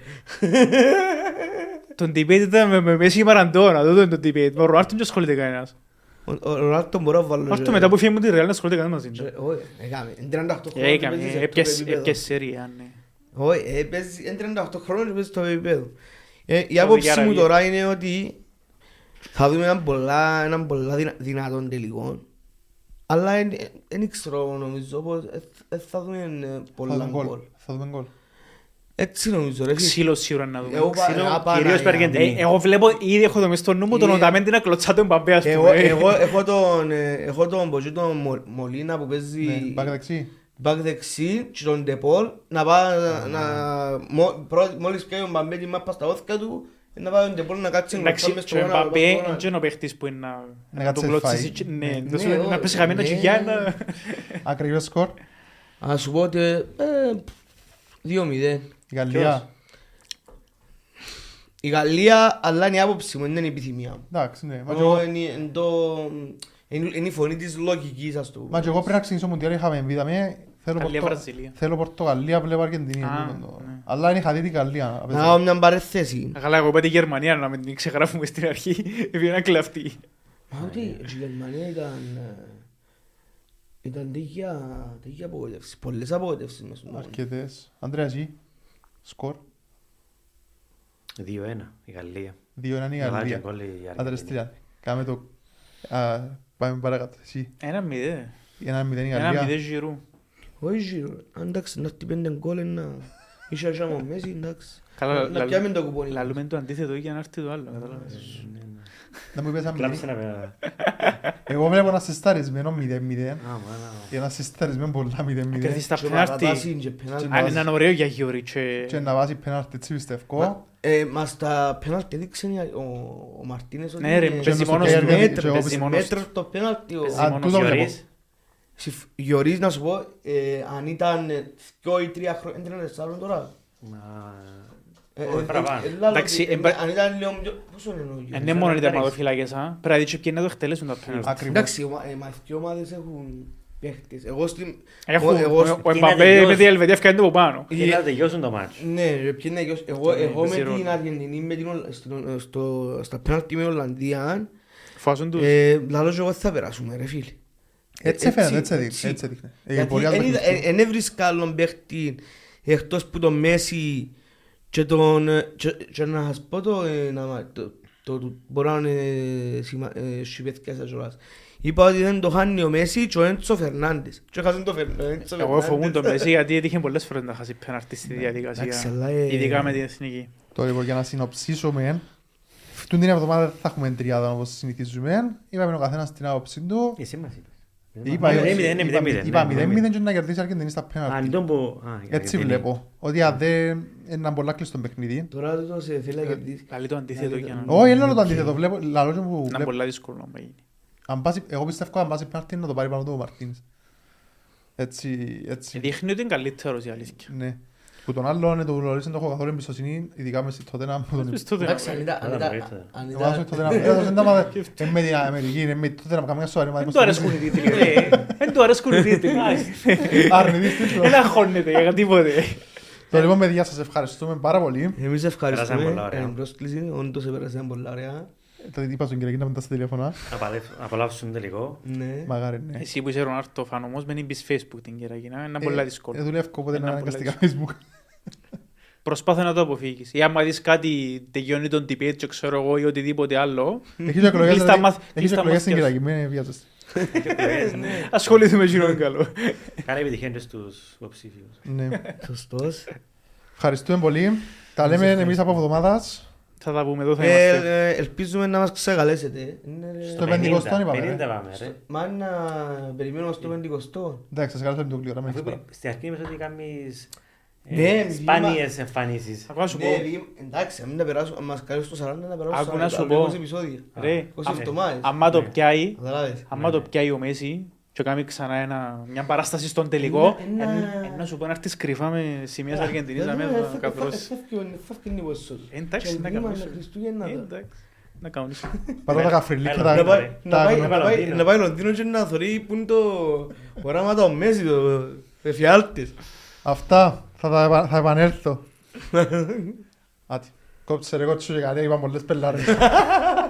Τον debate ήταν με- με Μέση και Μαραντόνα. Δεν ήταν το debate. Με ο Ρονάλτο δεν ασχολείται κανένας. Ο- Ο Ρονάλτο μπορώ να βάλω. Ρονάλτο μετά που φύγει μου τη Real δεν ασχολείται κανένας μαζί του. Και- Όχι, έκαμε. Είναι 38 χρόνια και Έκαμε, παίζει σε αυτό το έπιασε επίπεδο. έπιασε σερία, ναι. Όχι, ε, παίζει- είναι 38 χρόνια και παίζει στο επίπεδο. Ε, Η Σαουδική άποψη μου Αραβία. τώρα είναι ότι θα δούμε έναν πολλά, έναν πολλά δυνα- δυνατόν τελικό. Αλλά δεν ξέρω, νομίζω πως ε, ε, θα δούμε ε, Θα πολλά δούμε γκολ. γκολ. Θα δούμε γκολ. Έτσι νομίζω ρε. φίλε. Ξύλος σίγουρα να δούμε. Εγώ πα- Ξύλο, α, Παναγία. κυρίως per Αργεντινή. Ε, Εγώ βλέπω, ήδη έχω το μες στο νου μου τον Ε, Οταμέντι να κλωτσά τον Μπαμπέ, ας Εγώ, πούμε. εγώ έχω τον, ε, έχω τον Μποζί, τον Μο- Μολίνα που παίζει Ναι, μπακ δεξί. back δεξί και τον Ντεπόλ να πάει να- να... μο- πρω- Μόλις πιάει ο Μπαμπέ τη μάπα στα όθηκα του να πάει ο Ντεπόλ να κάτσει Εντάξει, μες στο και ο γόνατο, Μπαμπέ μες στο είναι και ο παίχτης που είναι να- Να να τον κάτσει κλωτσίσει. φάει. και- Ναι, Ναι, να σου- ναι, να πέσει ναι. χαμένα τσιγιά να... Ακριβές σκορ. Ας σου πω ότι ε, 2-0. Η Γαλλία. Η Γαλλία, αλλά είναι η άποψη μου, δεν είναι η επιθυμία μου. Εντάξει, ναι. Μα και Εγώ εγώ- Είναι είναι το- είναι- είναι η φωνή της λογικής, ας το Μα πούμε. και εγώ πριν να ξεκινήσω Μουντιάλ είχαμε εμβίδαμε. Θέλω Γαλλία, Πορτο- Βραζιλία. Θέλω Πορτογαλία, βλέπω Αργεντινή. Α, τούτο το. ναι. Αλλά δεν είχα δει την Γαλλία. να Να παίζει. κάνω μια παρέθεση. Καλά, εγώ είπα τη Γερμανία να μην την ξεγράφουμε στην αρχή, επειδή είναι κλαφτή. Μα ότι η Γερμανία ήταν... ε, Ήταν τέτοια τέτοια απογοήτευσης. Πολλές απογοήτευσεις μες στον αγώνα. Αρκετές. Ανδρέα, εσύ. Σκορ. 2-1 η Γαλλία. 2-1 η Να βάλει και Γαλλία. γκολ η Άντε ρε Αργεντινή. στριά. Κάμε το... Α, Πάμε παρακάτω. Εσύ. Ένα μηδέ. Ένα μηδέν η Ένα μηδέ Γαλλία. γυρού. Όχι γύρω. Αν εντάξει να έρθει πέντε γκολ να... Είσαι așa με Μέση, εντάξει. Καλά, Να- Να λαλού- πιάμε το κουπόνι. Λαλούμε το αντίθετο για να έρθει το άλλο. καταλάβες. Ναι, ναι. Να μου είπες ένα Κλάψε μηδέν. να πέρα. Εγώ βλέπω ένα συσταρισμένο μηδέν μηδέν. Α, μάνα. Και ένα συσταρισμένο πολλά μηδέν μηδέν. Κερδίσεις τα Και πενάρτη. παρατάσει και πενάλτι. Αν είναι ωραίο για Γιώρη και... Και να βάζει πέναρτη έτσι πιστεύω. Ε, Μας τα πέναλτι έδειξε ο, ο Μαρτίνες ότι Ναι ρε, είναι παίζει στο μόνος κέρδο, του. και εγώ Παίζει μόνος μέτρο του. το πέναλτι. ο- Παίζει Α, μόνος τούτο του. βλέπω. Γιωρίς. Συμφ- Γιωρίς να σου πω, ε, αν ήταν ε, δυο ή τρία χρόνια, είναι τεσσάρων τώρα. Μα, Ε, όχι, ε, παραπάνω. ε, ε, λάλλον Εντάξει, ότι, ε, εμπα- Αν ήταν λίγο πιο... Πόσο είναι ο Ε, Γιωρίς. Ναι μόνο οι εντάξει. τερματοφυλάκες, α. Πρέπει να δείξει ποιοι είναι να το εκτελέσουν τα πέναλτι. Ακριβώς. Εντάξει, ομα- ε, μα οι δυο ομάδες έχουν παίχτες. Εγώ στην... Έχουν, εγώ- ο- ο είναι Εμπαπέ τελειώσει. με τη Ελβετία φτιάχνει από πάνω. Θέλει να τελειώσουν το μάτσο; Ναι, ρε, ποιοι είναι οι γιος- εγώ, Ναι, εγώ με παίζει την ρόλο. Αργεντινή, με την Ολ- στο- στο- στα πέναλτι με Ολλανδία, Φάσουν τους. ε, λαλό και εγώ θα περάσουμε ρε φίλε. Έτσι φαίνεται, έτσι έδειχνε. Έτσι έδειχνε. Ε, Γιατί πολύ εν είδα- ανταγωνιστικό. ε, εν έβρισκα άλλον παίχτη εκτός που τον Μέση και τον... ε, και- και να σας πω το... ε, να μα- το- το- το- Μπορώ να είναι σημα- ε, σιπέθηκια σας κιόλας. Είπα ότι δεν το χάνει ο Μέση και ο Έντσο Φερνάντες. Και έχασαν το Φερ- ο Έντσο Εγώ φοβούν Φερνάντες. τον Μέση γιατί έτυχε πολλές φορές να χάσει πέναρτη στη Εντάξει, διαδικασία. αλλά, ε, Ειδικά με την εθνική. Τώρα λοιπόν για να συνοψίσουμε, αυτήν την εβδομάδα δεν θα έχουμε τριάδα όπως συνηθίζουμε. Είπαμε ο καθένας την άποψη του. Εσύ μας είπες. Είπα Ναι, είπα- μηδέν, ναι, μηδέν, μηδέν, είπα ναι, μηδέν μηδέν. μηδέν και να κερδίσει η Αργεντινή στα Α, πέναλτι. τον που... α, η Έτσι Αργεντινή. βλέπω. Ότι αν δεν είναι ένα πολλά κλειστό παιχνίδι. Τώρα τούτος, ε, θέλει να κερδίσει. Καλή το αντίθετο για να... Όχι, είναι όλο το αντίθετο. Βλέπω, λαλό και που Να είναι βλέπω. πολλά δύσκολο να γίνει. Αν πάσει- Εγώ πιστεύω αν πάσει πέναλτι να το πάρει πάνω του ο Μαρτίνς. Έτσι, έτσι. Δείχνει ότι είναι καλύτερος η αλήθεια. Ναι. Που τον άλλο είναι το γνωρίζει, δεν το έχω καθόλου εμπιστοσύνη, ειδικά μες στη Tottenham που τον Στο Εντάξει, δεν- αν ήταν- αν Άρα, ήταν- βοήθεια. αν Εγώ βάζω ήταν- στο Tottenham. Ε, δεν τα μάθα- ε, με την Αμερική, ε, με το Tottenham, καμία σοβαρή μάθημα Δεν του αρέσκουν οι τίτλοι. ρε. Δεν του αρέσκουν οι τίτλοι. Αρνητής τίτλος. Δεν αγχώνεται για τίποτε. Το λοιπόν, παιδιά, σας ευχαριστούμε πάρα πολύ. Εμείς Περάσαμε ευχαριστούμε πολλά για ωραία. την πρόσκληση. Όντως επέρασαν πολλά ωραία. Το είπα στον Κυριακή να μετά στα τηλέφωνα. Να παλεύσουν- να απολαύσουν το τελικό. Ναι. Μαγάρι, ναι. Εσύ που είσαι Ρονάρτο φαν όμως, μην μπεις Facebook την Κυριακή. Είναι Ε, πολύ ε, δύσκολο. δουλεύω, οπότε Είναι είναι πολύ αναγκαστικά Facebook. Προσπάθω να το αποφύγεις. Ή άμα δεις κάτι τελειώνει τον debate και ξέρω εγώ ή οτιδήποτε άλλο, Έχεις εκλογές, Κλείστα δηλαδή, μαθ- έχεις κλείστα εκλογές στην μαθιάς. Κυριακή, μην βιάζεστε. ασχοληθούμε με εκείνον καλό. Κάνε επιτυχία και στους υποψήφιους. Ναι. Σωστός. Ευχαριστούμε πολύ. Τα λέμε εμείς από εβδομάδας. Θα τα πούμε εδώ θα Ε, είμαστε. ε, Ελπίζουμε να μας ξεγαλέσετε. Είναι, ρε. Στο 50 είπαμε, ρε. 50 πάμε, ρε. Μα να περιμένουμε στο 50. Εντάξει, σας καλέσαμε το κλειό. Αφού είπε- Στην αρχή είπες ότι κάνεις ε, Ναι, μιλήμα- σπάνιες εμφανίσεις. Ακόμα σου πω, Ναι, δι- εντάξει, αν μην τα περάσουμε, αν μας καλέσει στο 40 να περάσουμε Άκου να στο σου 40, πω. 20 επεισόδια. ρε, 20 α- εβδομάδες. άμα το Ναι. πιάει, Καταλάβες. άμα το πιάει ο Μέση και κάνει ξανά ένα, μια παράσταση στον τελικό, Ένα- ένα- εν- εν να σου πω να έρθεις κρυφά με σημείες Αργεντινής να Ναι, με ναι, να φεύγει- καθρώσεις. φεύγει- φεύγει η ποσό του. Εντάξει, Και να δίμανε κάνεις. Χριστούγεννα Ε, τα- εντάξει, να κάνεις. Παρά τα καφριλί και Έλα, τα... Να πάει- ρε. να τα- πάει- τα- να πάει- Λονδίνο. να πάει Λονδίνο και να θωρεί που είναι το οράματα ο Μέση, το εφιάλτης. Αυτά. Θα τα επα- θα επανέλθω. Άτι. Κόψε ρε κότσο και κάτι, είπα πολλές πελάρες.